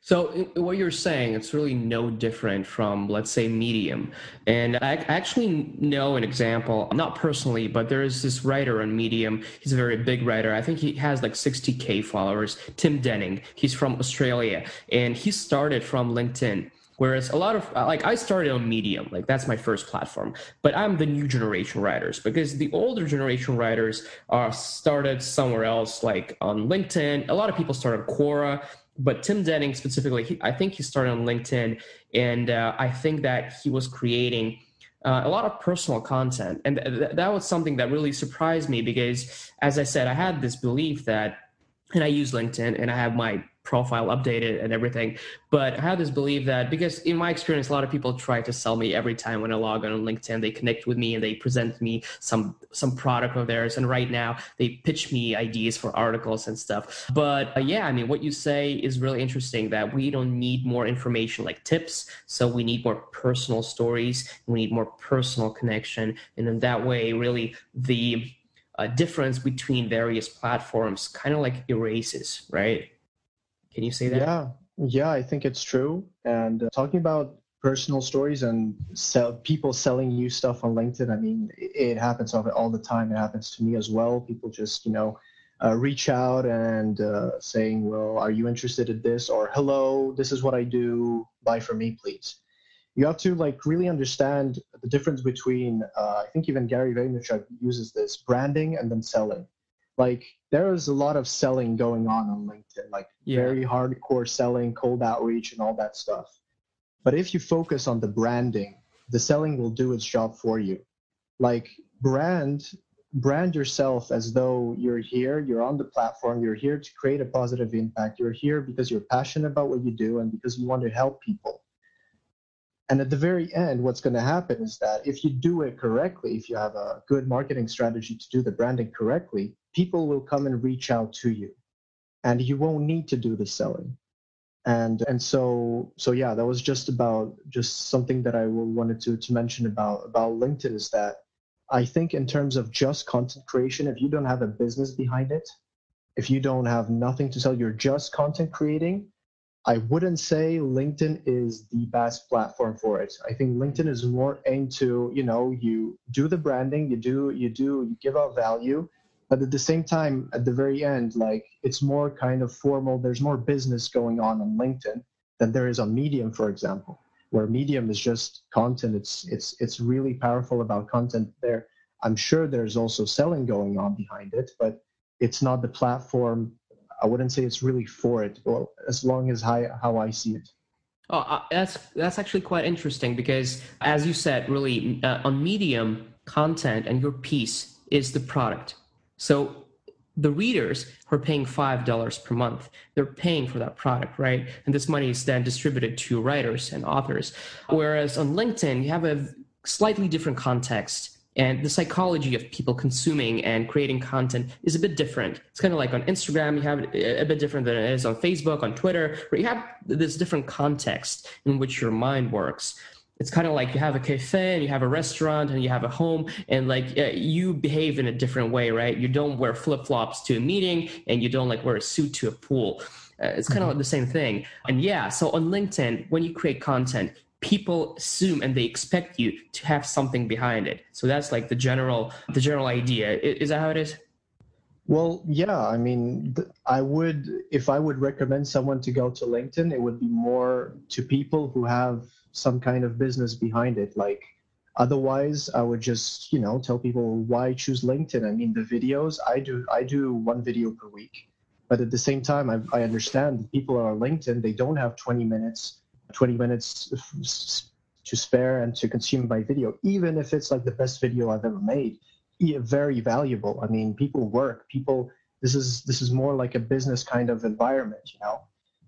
So what you're saying, it's really no different from, let's say, Medium. And I actually know an example, not personally, but there is this writer on Medium. He's a very big writer. I think he has like 60K followers. Tim Denning. He's from Australia. And he started from LinkedIn. Whereas a lot of uh, like I started on Medium, like that's my first platform. But I'm the new generation writers because the older generation writers are started somewhere else, like on LinkedIn. A lot of people started Quora but Tim Denning specifically, he, I think he started on LinkedIn, and uh, I think that he was creating uh, a lot of personal content, and th- that was something that really surprised me because, as I said, I had this belief that, and I use LinkedIn, and I have my profile updated and everything. But I have this belief that because in my experience, a lot of people try to sell me every time when I log on LinkedIn, they connect with me and they present me some some product of theirs. And right now they pitch me ideas for articles and stuff. But uh, yeah, I mean, what you say is really interesting that we don't need more information like tips. So we need more personal stories. We need more personal connection. And in that way, really the uh, difference between various platforms kind of like erases, right? Can you say that? Yeah, yeah, I think it's true. And uh, talking about personal stories and sell, people selling you stuff on LinkedIn, I mean, it, it happens all the time. It happens to me as well. People just, you know, uh, reach out and uh, saying, well, are you interested in this? Or, hello, this is what I do. Buy from me, please. You have to like really understand the difference between, uh, I think even Gary Vaynerchuk uses this branding and then selling like there is a lot of selling going on on LinkedIn, like yeah. very hardcore selling, cold outreach, and all that stuff. But if you focus on the branding, the selling will do its job for you. Like brand brand yourself as though you're here, you're on the platform, you're here to create a positive impact. You're here because you're passionate about what you do and because you want to help people. And at the very end, what's going to happen is mm-hmm. that if you do it correctly, if you have a good marketing strategy to do the branding correctly, people will come and reach out to you. And you won't need to do the selling. And and so so yeah that was just about just something that i wanted to to mention about about linkedin is that i think in terms of just content creation if you don't have a business behind it if you don't have nothing to sell you're just content creating i wouldn't say linkedin is the best platform for it. I think linkedin is more aimed to you know you do the branding you do you do you give out value but at the same time at the very end like it's more kind of formal there's more business going on on linkedin than there is on medium for example where medium is just content. It's it's it's really powerful about content there. I'm sure there's also selling going on behind it but it's not the platform i wouldn't say it's really for it well as long as I, how i see it Oh, uh, that's that's actually quite interesting because, as you said, really uh, on Medium, content and your piece is the product. So the readers who are paying $5 per month, they're paying for that product, right? And this money is then distributed to writers and authors. Whereas on LinkedIn, you have a slightly different context. And the psychology of people consuming and creating content is a bit different. It's kind of like on Instagram, you have a bit different than it is on Facebook, on Twitter, where you have this different context in which your mind works it's kind of like you have a cafe and you have a restaurant and you have a home and like uh, you behave in a different way right you don't wear flip-flops to a meeting and you don't like wear a suit to a pool uh, it's kind of mm-hmm. like the same thing and yeah so on linkedin when you create content people assume and they expect you to have something behind it so that's like the general the general idea is that how it is well, yeah, I mean, I would, if I would recommend someone to go to LinkedIn, it would be more to people who have some kind of business behind it. Like, otherwise, I would just, you know, tell people why choose LinkedIn. I mean, the videos, I do, I do one video per week. But at the same time, I, I understand people are on LinkedIn, they don't have 20 minutes, 20 minutes to spare and to consume my video, even if it's like the best video I've ever made very valuable. I mean, people work. People. This is this is more like a business kind of environment, you know,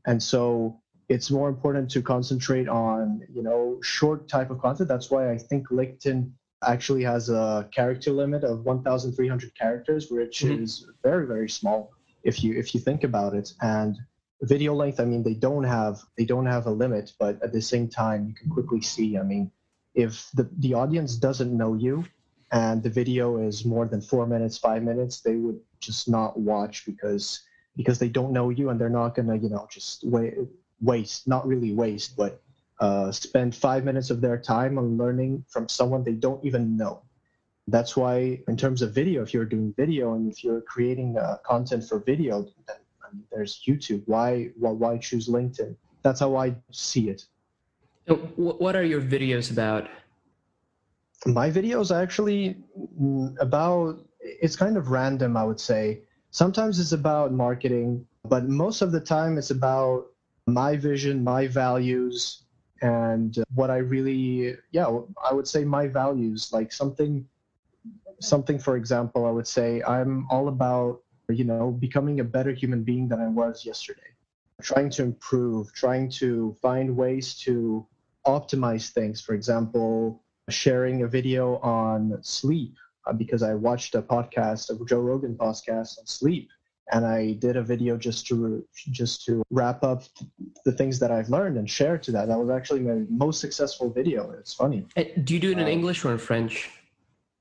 and so it's more important to concentrate on you know short type of content. That's why I think LinkedIn actually has a character limit of 1,300 characters, which mm-hmm. is very very small if you if you think about it. And video length, I mean, they don't have they don't have a limit, but at the same time, you can quickly see. I mean, if the the audience doesn't know you and the video is more than four minutes, five minutes, they would just not watch because because they don't know you and they're not gonna you know just wait, waste not really waste but uh, spend five minutes of their time on learning from someone they don't even know. That's why, in terms of video, if you're doing video and if you're creating uh, content for video, then I there's YouTube. Why, why, why choose LinkedIn? That's how I see it. What are your videos about? my videos are actually mm, about it's kind of random i would say sometimes it's about marketing but most of the time it's about my vision my values and what i really yeah i would say my values like something something for example i would say i'm all about you know becoming a better human being than i was yesterday trying to improve trying to find ways to optimize things for example sharing a video on sleep uh, because I watched a podcast, a Joe Rogan podcast on sleep, and I did a video just to just to wrap up the things that I've learned and share to that. That was actually my most successful video. It's funny. Do you do it in um, English or in French?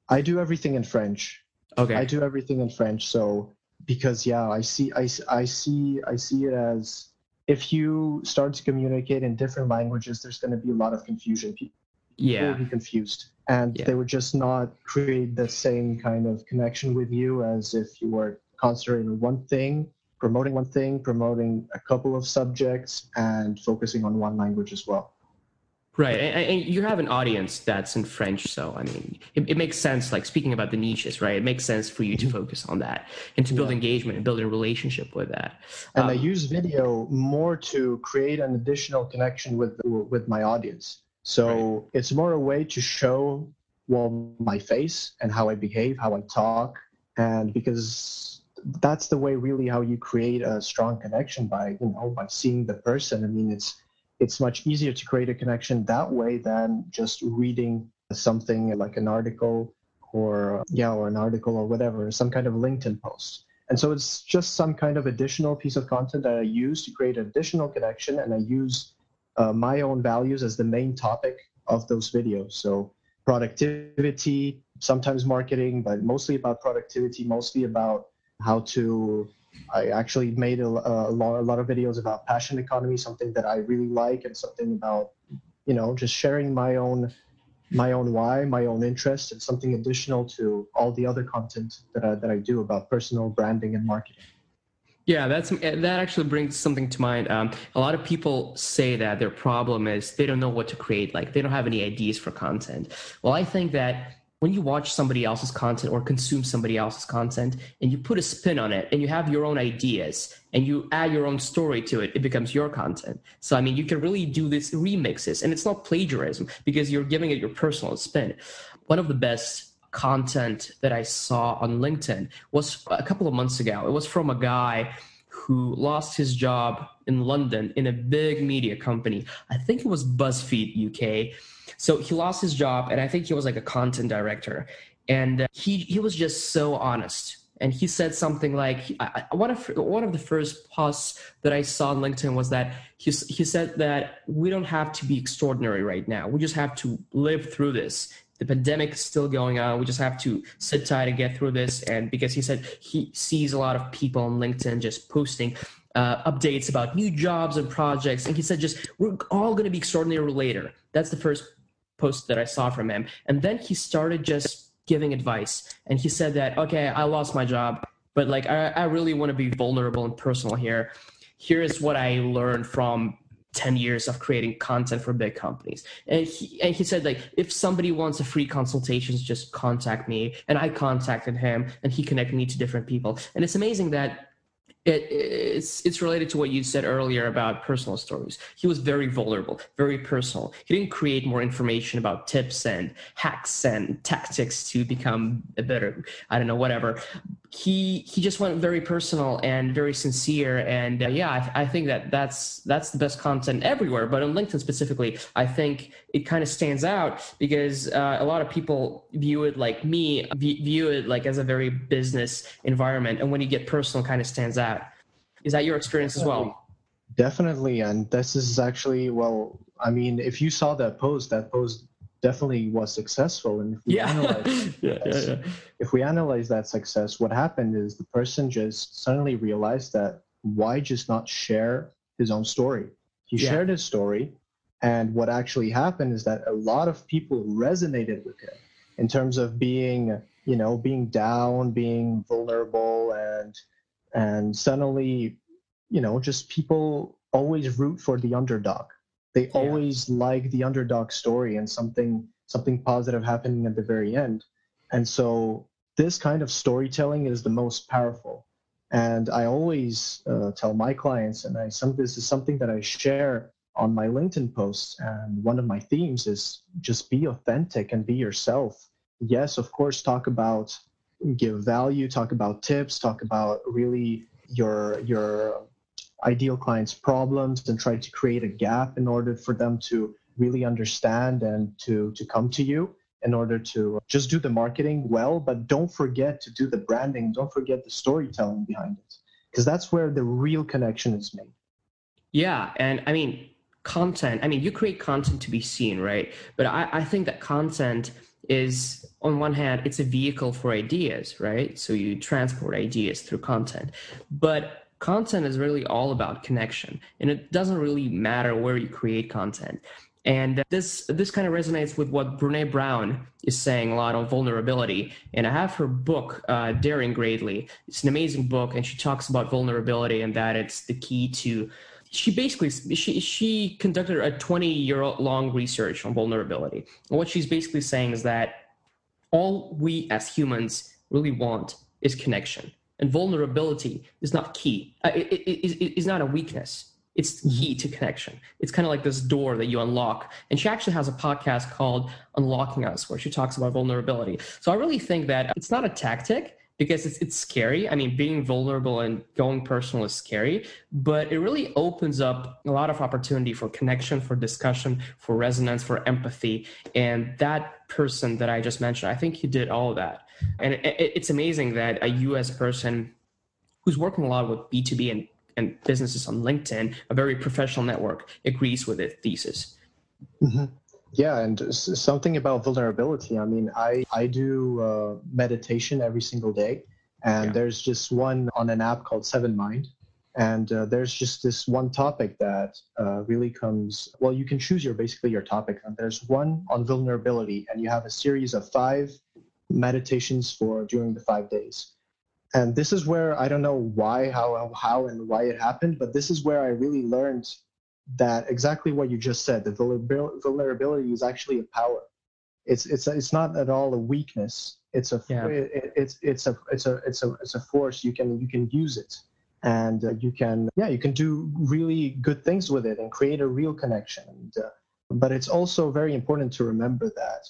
I do everything in French. Okay. I do everything in French. So because yeah, I see I, I see I see it as if you start to communicate in different languages, there's going to be a lot of confusion People yeah. will be confused and yeah. they would just not create the same kind of connection with you as if you were concentrating on one thing promoting one thing promoting a couple of subjects and focusing on one language as well right and, and you have an audience that's in french so i mean it, it, makes sense like speaking about the niches right it makes sense for you to mm-hmm. focus on that and to build yeah. engagement and build a relationship with that and um, i use video more to create an additional connection with with my audience so right. it's more a way to show well my face and how I behave, how I talk, and because that's the way really how you create a strong connection by you know by seeing the person. I mean it's it's much easier to create a connection that way than just reading something like an article or yeah or an article or whatever some kind of linkedin post and so it's just some kind of additional piece of content that i use to create additional connection and i use uh, my own values as the main topic of those videos. So productivity, sometimes marketing, but mostly about productivity, mostly about how to. I actually made a, a, lot, a lot of videos about passion economy, something that I really like, and something about, you know, just sharing my own my own why, my own interest, and something additional to all the other content that I, that I do about personal branding and marketing. Yeah, that's that actually brings something to mind. Um, a lot of people say that their problem is they don't know what to create. Like they don't have any ideas for content. Well, I think that when you watch somebody else's content or consume somebody else's content and you put a spin on it and you have your own ideas and you add your own story to it, it becomes your content. So, I mean, you can really do this remixes and it's not plagiarism because you're giving it your personal spin. One of the best content that I saw on LinkedIn was a couple of months ago. It was from a guy who lost his job in London in a big media company. I think it was BuzzFeed UK. So he lost his job, and I think he was like a content director. And uh, he he was just so honest. And he said something like, I, one of one of the first posts that I saw on LinkedIn was that he he said that we don't have to be extraordinary right now. We just have to live through this the pandemic is still going on. We just have to sit tight and get through this. And because he said he sees a lot of people on LinkedIn just posting uh, updates about new jobs and projects. And he said, just we're all going to be extraordinary later. That's the first post that I saw from him. And then he started just giving advice. And he said that, okay, I lost my job, but like I, I really want to be vulnerable and personal here. Here is what I learned from 10 years of creating content for big companies. And he, and he said, like, if somebody wants a free consultations, just contact me. And I contacted him and he connected me to different people. And it's amazing that it, it's it's related to what you said earlier about personal stories. He was very vulnerable, very personal. He didn't create more information about tips and hacks and tactics to become a better, I don't know, whatever he he just went very personal and very sincere. And uh, yeah I, I, think that that's that's the best content everywhere. But on linkedin specifically i think it kind of stands out because uh, a lot of people view it like me view it like as a very business environment. And when you get personal kind of stands out. Is that your experience as well? Definitely. And this is actually well i mean if you saw that post that post definitely was successful. And if we, yeah. analyze, yeah, yeah, yeah. if we analyze that success, what happened is the person just suddenly realized that why just not share his own story? He shared his story, and what actually happened is that a lot of people resonated with him in terms of being, you know, being down, being vulnerable, and and suddenly, you know, just people always root for the underdog they yeah. always like the underdog story and something something positive happening at the very end. And so this kind of storytelling is the most powerful. And i always uh, tell my clients and i some this is something that i share on my linkedin posts and one of my themes is just be authentic and be yourself. Yes of course talk about give value talk about tips talk about really your your ideal clients' problems and try to create a gap in order for them to really understand and to, to come to you in order to just do the marketing well, but don't forget to do the branding, don't forget the storytelling behind it, because that's where the real connection is made. Yeah. And I mean, content, I mean, you create content to be seen, right? But I, I think that content is on one hand it's a vehicle for ideas right so you transport ideas through content but content is really all about connection and it doesn't really matter where you create content and this this kind of resonates with what Brene Brown is saying a lot on vulnerability. And I have her book, uh, Daring Greatly. It's an amazing book, and she talks about vulnerability and that it's the key to. She basically she she conducted a 20 year long research on vulnerability. And what she's basically saying is that all we as humans really want is connection and vulnerability is not key. Uh, it, it, it, it's not a weakness. It's key to connection. It's kind of like this door that you unlock. And she actually has a podcast called Unlocking Us, where she talks about vulnerability. So I really think that it's not a tactic because it's it's scary. I mean, being vulnerable and going personal is scary, but it really opens up a lot of opportunity for connection, for discussion, for resonance, for empathy. And that person that I just mentioned, I think he did all of that. And it, it, it's amazing that a US person who's working a lot with B2B and, and businesses on LinkedIn, a very professional network, agrees with the thesis. Mm-hmm. Yeah, and something about vulnerability. I mean, I I do uh, meditation every single day, and yeah. there's just one on an app called Seven Mind, and uh, there's just this one topic that uh, really comes. Well, you can choose your basically your topic, and there's one on vulnerability, and you have a series of five meditations for during the five days. And this is where I don't know why, how, how, and why it happened, but this is where I really learned that exactly what you just said the vulnerability is actually a power. It's it's it's not at all a weakness. It's a yeah. it, it's it's a it's a it's a it's a force. You can you can use it. And uh, you can yeah you can do really good things with it and create a real connection. And, uh, but it's also very important to remember that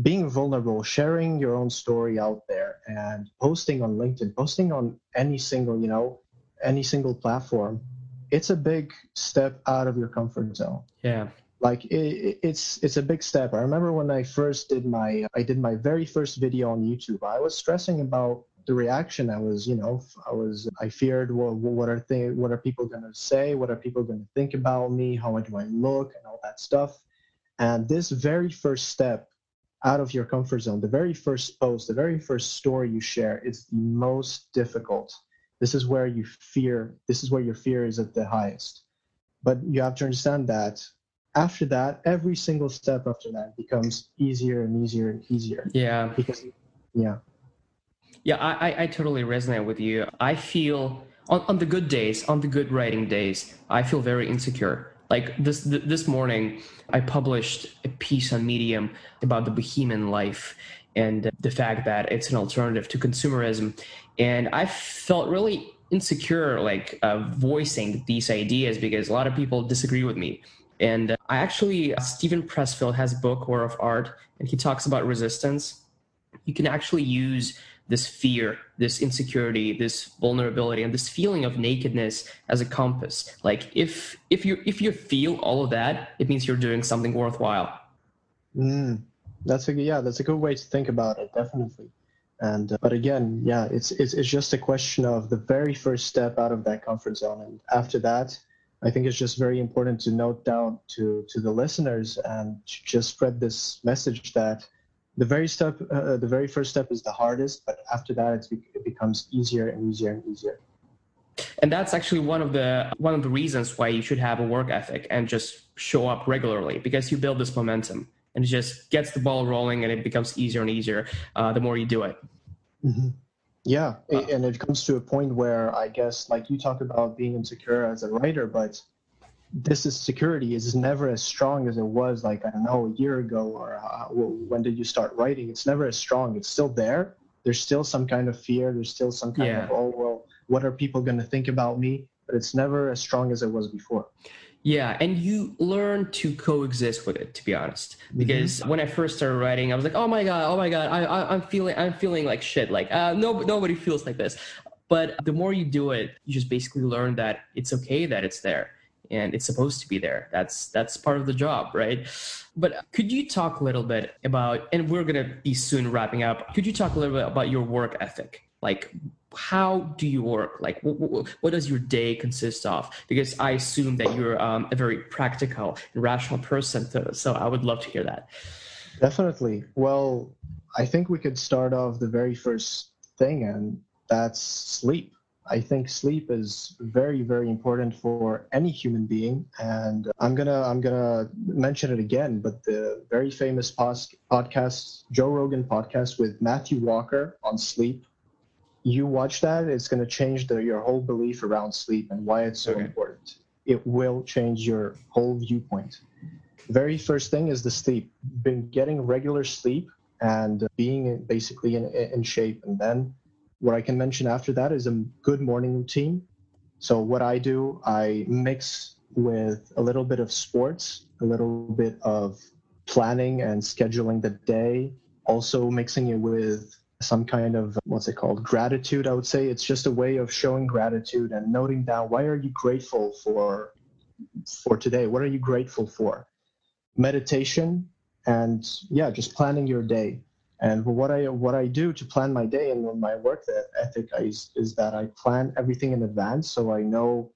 being vulnerable, sharing your own story out there, and posting on LinkedIn, posting on any single, you know, any single platform, it's a big step out of your comfort zone. Yeah. Like it, it's it's a big step. I remember when I first did my I did my very first video on YouTube. I was stressing about the reaction. I was, you know, I was I feared what what are they what are people going to say? What are people going to think about me? How do I look and all that stuff. And this very first step out of your comfort zone, the very first post, the very first story you share, is the most difficult. This is where you fear, this is where your fear is at the highest. But you have to understand that after that, every single step after that becomes easier and easier and easier. Yeah. Because, yeah. Yeah, I, I totally resonate with you. I feel on, on the good days, on the good writing days, I feel very insecure like this this morning, I published a piece on Medium about the Bohemian life and the fact that it's an alternative to consumerism, and I felt really insecure like uh, voicing these ideas because a lot of people disagree with me. And uh, I actually, uh, Steven Pressfield has a book, War of Art, and he talks about resistance. You can actually use this fear, this insecurity, this vulnerability, and this feeling of nakedness as a compass. Like if if you if you feel all of that, it means you're doing something worthwhile. Mm, that's a yeah, that's a good way to think about it, definitely. And uh, but again, yeah, it's, it's it's just a question of the very first step out of that comfort zone, and after that, I think it's just very important to note down to to the listeners and to just spread this message that the very step, uh, the very first step is the hardest, but after that, it becomes easier and easier and easier. And that's actually one of the one of the reasons why you should have a work ethic and just show up regularly because you build this momentum and it just gets the ball rolling and it becomes easier and easier uh, the more you do it. Mm-hmm. Yeah, uh, and it comes to a point where I guess, like you talk about being insecure as a writer, but this is security is never as strong as it was like i don't know a year ago or uh, when did you start writing it's never as strong it's still there there's still some kind of fear there's still some kind yeah. of oh well what are people going to think about me but it's never as strong as it was before yeah, and you learn to coexist with it. To be honest, because mm-hmm. when I first started writing, I was like, "Oh my god, oh my god, I, I, am feeling, I'm feeling like shit. Like, uh, no, nobody feels like this." But the more you do it, you just basically learn that it's okay that it's there and it's supposed to be there. That's that's part of the job right? But could you talk a little bit about and we're going to be soon wrapping up could you talk a little bit about your work ethic? Like how do you work? Like what, what does your day consist of? Because i assume that you're um, a very practical and rational person so i would love to hear that. Definitely. Well i think we could start off the very first thing and that's sleep I think sleep is very, very important for any human being. And I'm gonna I'm gonna mention it again, but the very famous pos- podcast, Joe Rogan podcast with Matthew Walker on sleep. You watch that, it's gonna change the, your whole belief around sleep and why it's so okay. important. It will change your whole viewpoint. Very first thing is the sleep. Been getting regular sleep and being basically in, in shape, and then what I can mention after that is a good morning routine. So what I do, I mix with a little bit of sports, a little bit of planning and scheduling the day, also mixing it with some kind of what's it called gratitude i would say. It's just a way of showing gratitude and noting down why are you grateful for for today? What are you grateful for? Meditation and yeah just planning your day and what I what I do to plan my day and my work ethic is, is that I plan everything in advance, so I know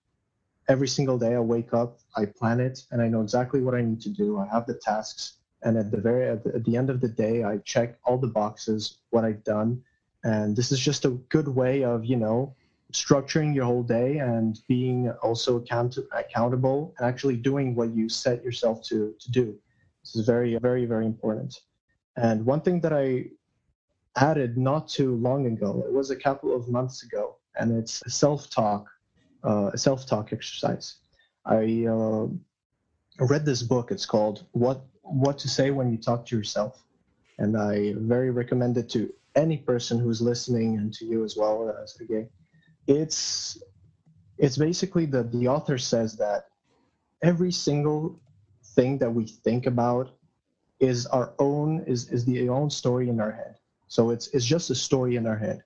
every single day I wake up, I plan it, and I know exactly what I need to do. I have the tasks, and at the very at the, at the end of the day, I check all the boxes what I've done, and this is just a good way of you know structuring your whole day and being also account- accountable and actually doing what you set yourself to to do. This is very very very important. And one thing that I added not too long ago, it was a couple of months ago, and it's a self-talk, uh, a self-talk exercise. I uh, read this book. It's called "What What to Say When You Talk to Yourself," and I very recommend it to any person who's listening and to you as well as Sergey. It's it's basically that the author says that every single thing that we think about is our own is is the own story in our head. So it's it's just a story in our head.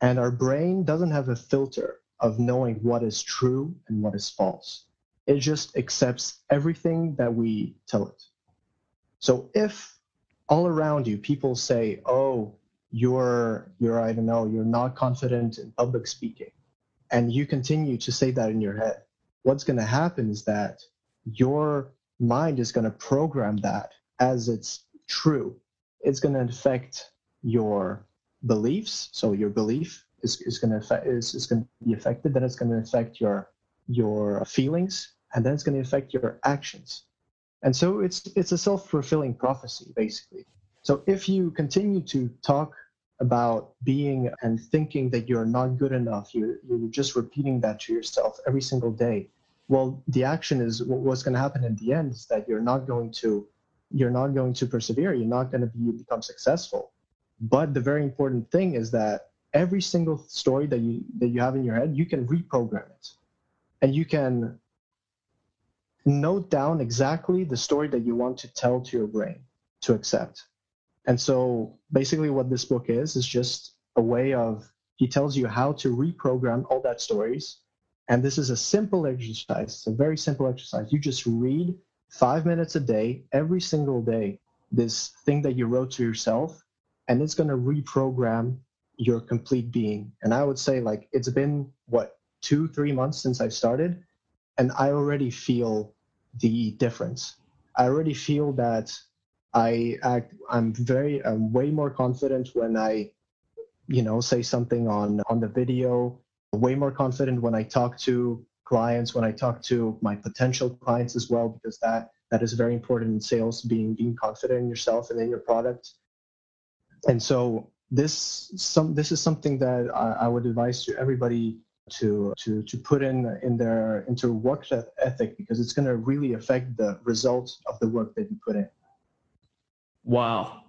And our brain doesn't have a filter of knowing what is true and what is false. It just accepts everything that we tell it. So if all around you people say, "Oh, you're you're I don't know, you're not confident in public speaking," and you continue to say that in your head, what's going to happen is that your mind is going to program that as it's true. It's going to affect your beliefs. So your belief is, is going to affect is, is going to be affected. Then it's going to affect your your feelings, and then it's going to affect your actions. And so it's it's a self fulfilling prophecy basically. So if you continue to talk about being and thinking that you're not good enough, you're, you're just repeating that to yourself every single day. Well, the action is what's going to happen in the end is that you're not going to you're not going to persevere. You're not going to be, become successful. But the very important thing is that every single story that you that you have in your head, you can reprogram it, and you can note down exactly the story that you want to tell to your brain to accept. And so basically what this book is is just a way of he tells you how to reprogram all that stories. And this is a simple exercise. It's a very simple exercise. You just read five minutes a day, every single day, this thing that you wrote to yourself, and it's going to reprogram your complete being. And I would say, like, it's been what, two, three months since I started, and I already feel the difference. I already feel that I act, I'm very, I'm way more confident when I, you know, say something on on the video. Way more confident when I talk to clients, when I talk to my potential clients as well, because that that is very important in sales. Being being confident in yourself and in your product. And so this some this is something that I, I would advise to everybody to to to put in in their into work ethic because it's going to really affect the results of the work that you put in. Wow,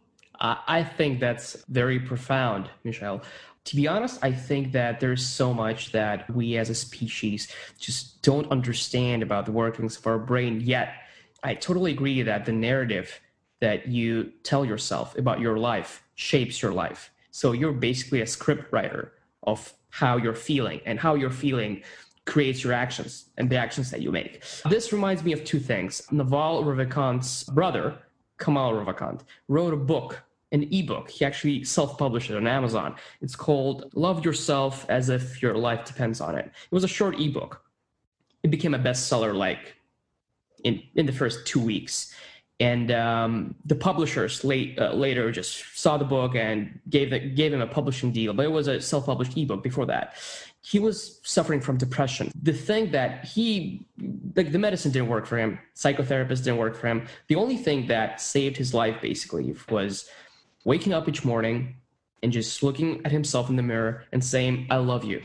I think that's very profound, Michel. To be honest, I think that there's so much that we as a species just don't understand about the workings of our brain yet. I totally agree that the narrative that you tell yourself about your life shapes your life. So you're basically a script writer of how you're feeling and how you're feeling creates your actions and the actions that you make. This reminds me of two things. Naval Ravikant's brother, Kamal Ravikant, wrote a book, an ebook. He actually self-published it on Amazon. It's called Love Yourself as if your life depends on it. It was a short ebook. It became a bestseller like in in the first 2 weeks and um, the publishers late, uh, later just saw the book and gave the, gave him a publishing deal but it was a self-published ebook before that he was suffering from depression the thing that he like the medicine didn't work for him psychotherapist didn't work for him the only thing that saved his life basically was waking up each morning and just looking at himself in the mirror and saying i love you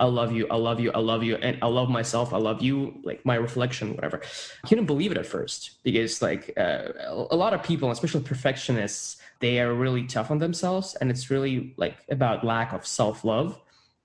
I love you, I love you, I love you, and I love myself, I love you, like my reflection, whatever. He didn't believe it at first because, like, uh, a lot of people, especially perfectionists, they are really tough on themselves, and it's really like about lack of self love.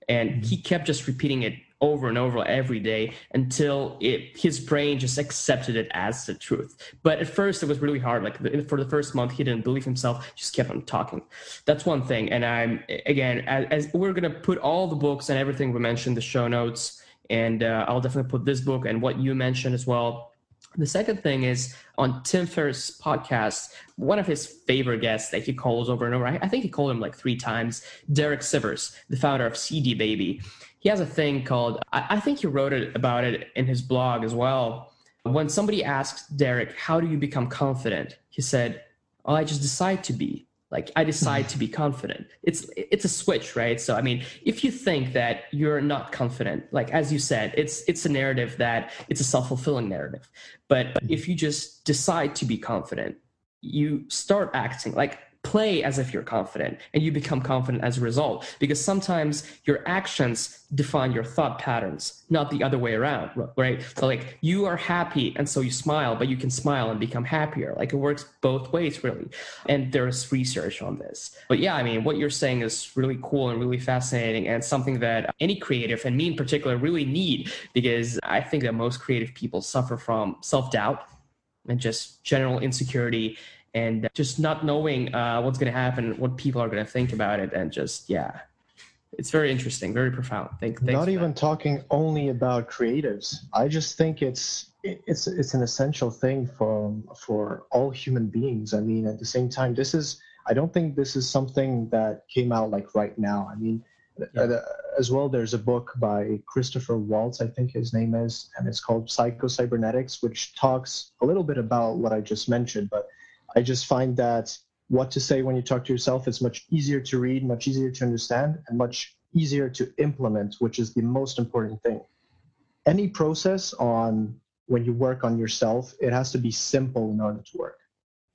And mm-hmm. he kept just repeating it over and over every day until it his brain just accepted it as the truth. But at first it was really hard like for the first month he didn't believe himself just kept on talking. That's one thing and i'm again as, as we're to put all the books and everything we mentioned the show notes and uh, i'll definitely put this book and what you mentioned as well. The second thing is on Tim Ferriss' podcast, one of his favorite guests that he calls over and over, I think he called him like three times, Derek Sivers, the founder of CD Baby he has a thing called I, think he wrote it about it in his blog as well. When somebody asked Derek, "How do you become confident?" he said, "Oh, I just decide to be." like i decide to be confident it's it's a switch right so i mean if you think that you're not confident like as you said it's it's a narrative that it's a self-fulfilling narrative but if you just decide to be confident you start acting like play as if you're confident and you become confident as a result because sometimes your actions define your thought patterns not the other way around right? So like you are happy and so you smile but you can smile and become happier. Like it works both ways really. And there's research on this. But yeah i mean what you're saying is really cool and really fascinating and something that any creative and me in particular really need because i think that most creative people suffer from self-doubt and just general insecurity and just not knowing uh, what's going to happen, what people are going to think about it, and just yeah, it's very interesting, very profound. Thank, not even that. talking only about creatives. I just think it's it's it's an essential thing for for all human beings. I mean, at the same time, this is I don't think this is something that came out like right now. I mean, yeah. uh, as well, there's a book by Christopher Waltz, I think his name is, and it's called Psycho-Cybernetics, which talks a little bit about what I just mentioned. But I just find that what to say when you talk to yourself is much easier to read, much easier to understand, and much easier to implement, which is the most important thing. Any process on when you work on yourself, it has to be simple in order to work.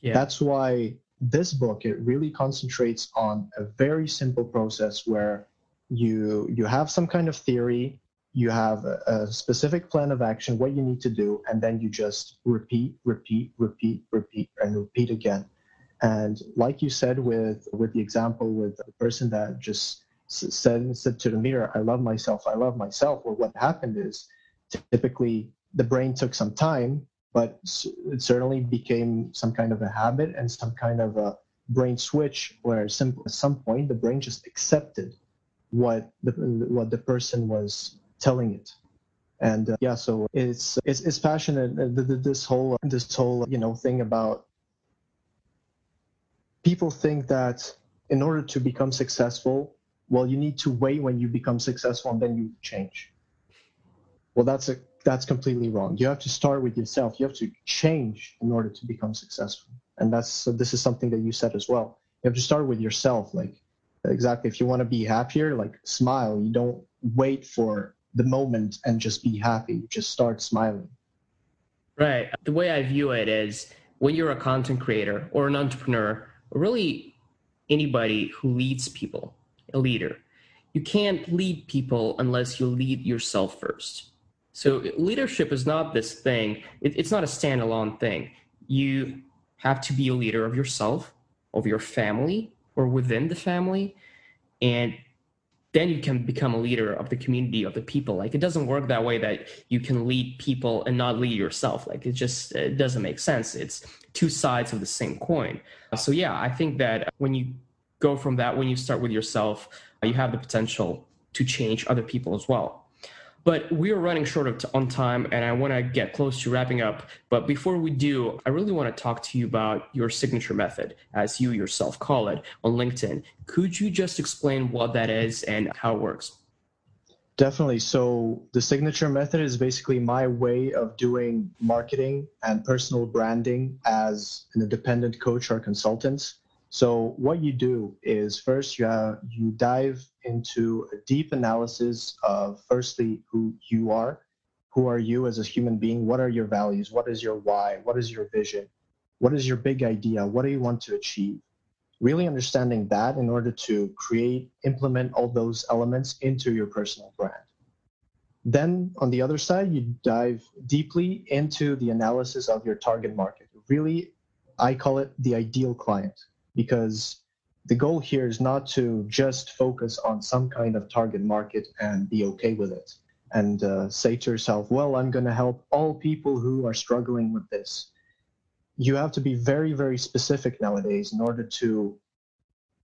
Yeah. That's why this book it really concentrates on a very simple process where you you have some kind of theory you have a, a, specific plan of action what you need to do and then you just repeat repeat repeat repeat and repeat again. And like you said with with the example with the person that just said said to the mirror i love myself i love myself well what happened is typically the brain took some time but it certainly became some kind of a habit and some kind of a brain switch where at some point the brain just accepted what the what the person was telling it and uh, yeah so it's it's, it's passionate uh, this whole this whole you know thing about people think that in order to become successful well you need to wait when you become successful and then you change well that's a that's completely wrong. You have to start with yourself. You have to change in order to become successful. And that's so this is something that you said as well. You have to start with yourself. Like exactly, if you want to be happier, like smile. You don't wait for the moment and just be happy. Just start smiling. Right. The way I view it is when you're a content creator or an entrepreneur, or really anybody who leads people, a leader, you can't lead people unless you lead yourself first so leadership is not this thing, it, it's not a standalone thing. You have to be a leader of yourself, of your family, or within the family. And then you can become a leader of the community of the people. Like it doesn't work that way that you can lead people and not lead yourself. Like it just it doesn't make sense. It's two sides of the same coin. So yeah i think that when you go from that when you start with yourself you have the potential to change other people as well but we are running short of t- on time, and I want to get close to wrapping up. But before we do, I really want to talk to you about your signature method, as you yourself call it, on LinkedIn. Could you just explain what that is and how it works? Definitely. So, the signature method is basically my way of doing marketing and personal branding as an independent coach or consultant. So what you do is first you have, you dive into a deep analysis of firstly who you are, who are you as a human being, what are your values, what is your why, what is your vision, what is your big idea, what do you want to achieve. Really understanding that in order to create, implement all those elements into your personal brand. Then on the other side, you dive deeply into the analysis of your target market. Really, I call it the ideal client because the goal here is not to just focus on some kind of target market and be okay with it and uh, say to yourself, well, I'm going to help all people who are struggling with this. You have to be very, very specific nowadays in order to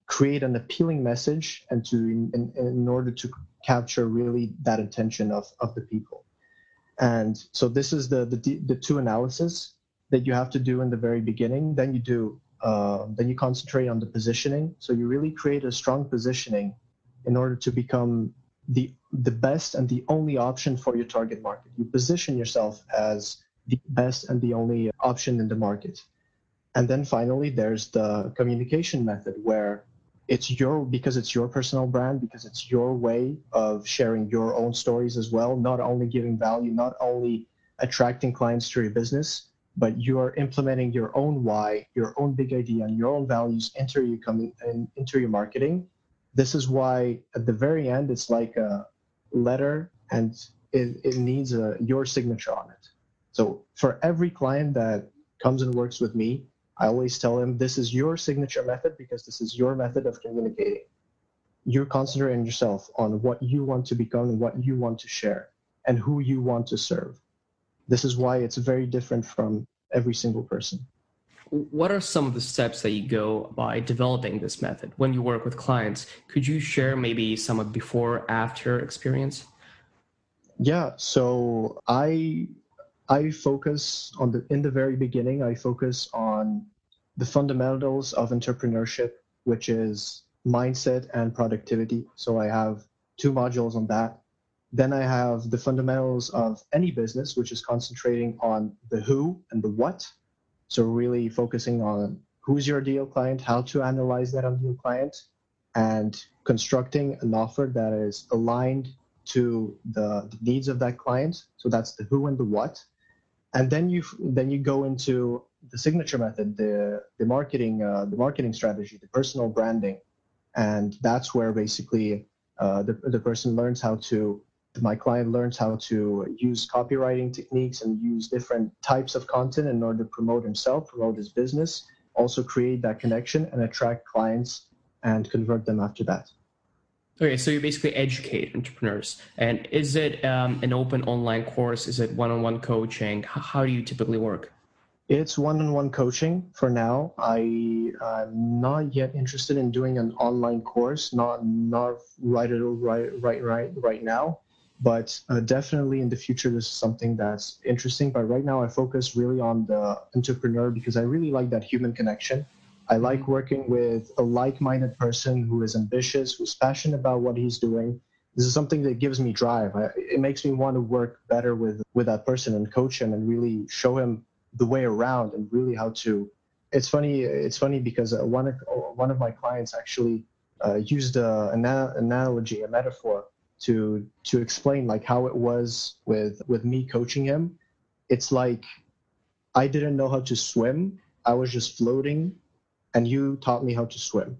create an appealing message and to in, in order to capture really that attention of, of the people. And so this is the, the, the two analysis that you have to do in the very beginning. Then you do uh, then you concentrate on the positioning. So you really create a strong positioning in order to become the the best and the only option for your target market. You position yourself as the best and the only option in the market. And then finally, there's the communication method where it's your because it's your personal brand because it's your way of sharing your own stories as well not only giving value not only attracting clients to your business but you are implementing your own why, your own big idea, and your own values into your coming and into your marketing. This is why at the very end it's like a letter and it, it needs a, your signature on it. So for every client that comes and works with me, I always tell them this is your signature method because this is your method of communicating. You're concentrating yourself on what you want to become, and what you want to share, and who you want to serve this is why it's very different from every single person. what are some of the steps that you go by developing this method when you work with clients? Could you share maybe some of before after experience? Yeah, so I I focus on the in the very beginning I focus on the fundamentals of entrepreneurship, which is mindset and productivity. So I have two modules on that. Then I have the fundamentals of any business, which is concentrating on the who and the what. So really focusing on who's your ideal client, how to analyze that ideal client, and constructing an offer that is aligned to the, the needs of that client. So that's the who and the what. And then you then you go into the signature method, the the marketing uh, the marketing strategy, the personal branding, and that's where basically uh, the the person learns how to my client learns how to use copywriting techniques and use different types of content in order to promote himself, promote his business, also create that connection and attract clients and convert them after that. Okay, so you basically educate entrepreneurs. And is it um, an open online course? Is it one on one coaching? How do you typically work? It's one-on-one coaching for now. I am not yet interested in doing an online course. Not not right right right right right now but uh, definitely in the future this is something that's interesting. But right now i focus really on the entrepreneur because i really like that human connection. I mm-hmm. like working with a like-minded person who is ambitious who's passionate about what he's doing. This is something that gives me drive. I, it makes me want to work better with with that person and coach him and really show him the way around and really how to it's funny it's funny because uh, one of one of my clients actually uh, used a, an analogy a metaphor to to explain like how it was with with me coaching him. It's like i didn't know how to swim. I was just floating and you taught me how to swim.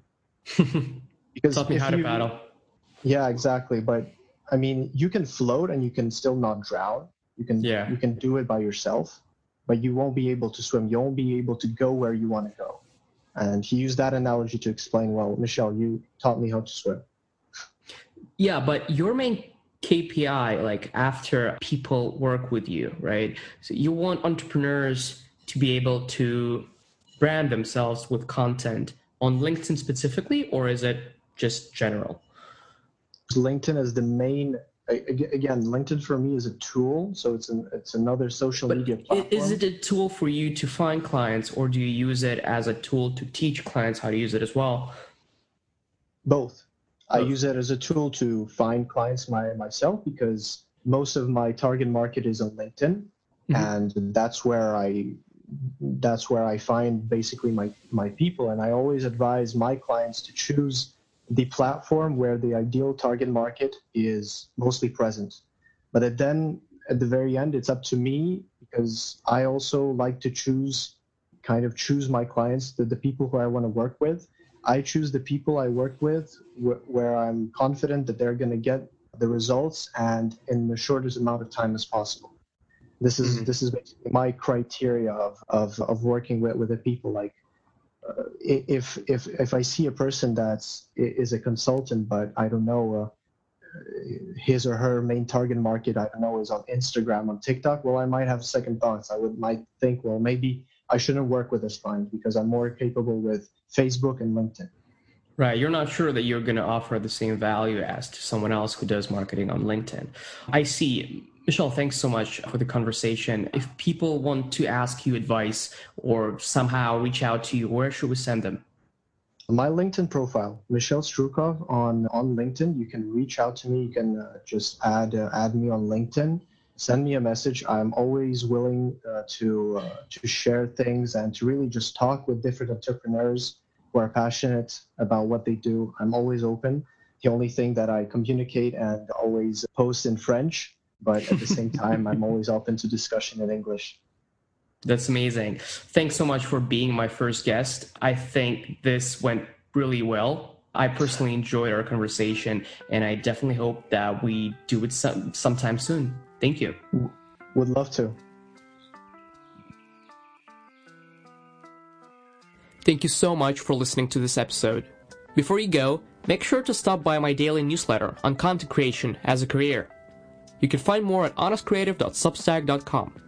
Because taught me how you, to paddle. Yeah exactly. But i mean you can float and you can still not drown. You can yeah. you can do it by yourself but you won't be able to swim. You won't be able to go where you want to go. And he used that analogy to explain well Michel you taught me how to swim yeah, but your main KPI, like after people work with you, right? So you want entrepreneurs to be able to brand themselves with content on LinkedIn specifically, or is it just general? LinkedIn is the main. Again, LinkedIn for me is a tool, so it's an it's another social but media platform. Is it a tool for you to find clients, or do you use it as a tool to teach clients how to use it as well? Both I use it as a tool to find clients my, myself because most of my target market is on LinkedIn, mm-hmm. and that's where I that's where I find basically my my people. And I always advise my clients to choose the platform where the ideal target market is mostly present. But then at the very end, it's up to me because I also like to choose kind of choose my clients, the, the people who I want to work with I choose the people I work with wh- where I'm confident that they're going to get the results and in the shortest amount of time as possible. This is mm-hmm. this is basically my criteria of, of, of working with, with the people. Like uh, if if if I see a person that's is a consultant, but I don't know uh, his or her main target market, I don't know, is on Instagram, on TikTok. Well, I might have second thoughts. I would might think, well, maybe I shouldn't work with this client because I'm more capable with Facebook and LinkedIn. Right. You're not sure that you're going to offer the same value as to someone else who does marketing on LinkedIn. I see. Michel, thanks so much for the conversation. If people want to ask you advice or somehow reach out to you, where should we send them? My LinkedIn profile, Michel Strukov on, on LinkedIn. You can reach out to me. You can uh, just add uh, add me on LinkedIn send me a message. I'm always willing uh, to uh, to share things and to really just talk with different entrepreneurs who are passionate about what they do. I'm always open. The only thing that I communicate and always post in French, but at the same time, I'm always open to discussion in English. That's amazing. Thanks so much for being my first guest. I think this went really well. I personally enjoyed our conversation, and I definitely hope that we do it some, sometime soon. Thank you. Would love to. Thank you so much for listening to this episode. Before you go, make sure to stop by my daily newsletter on content creation as a career. You can find more at honestcreative.substack.com.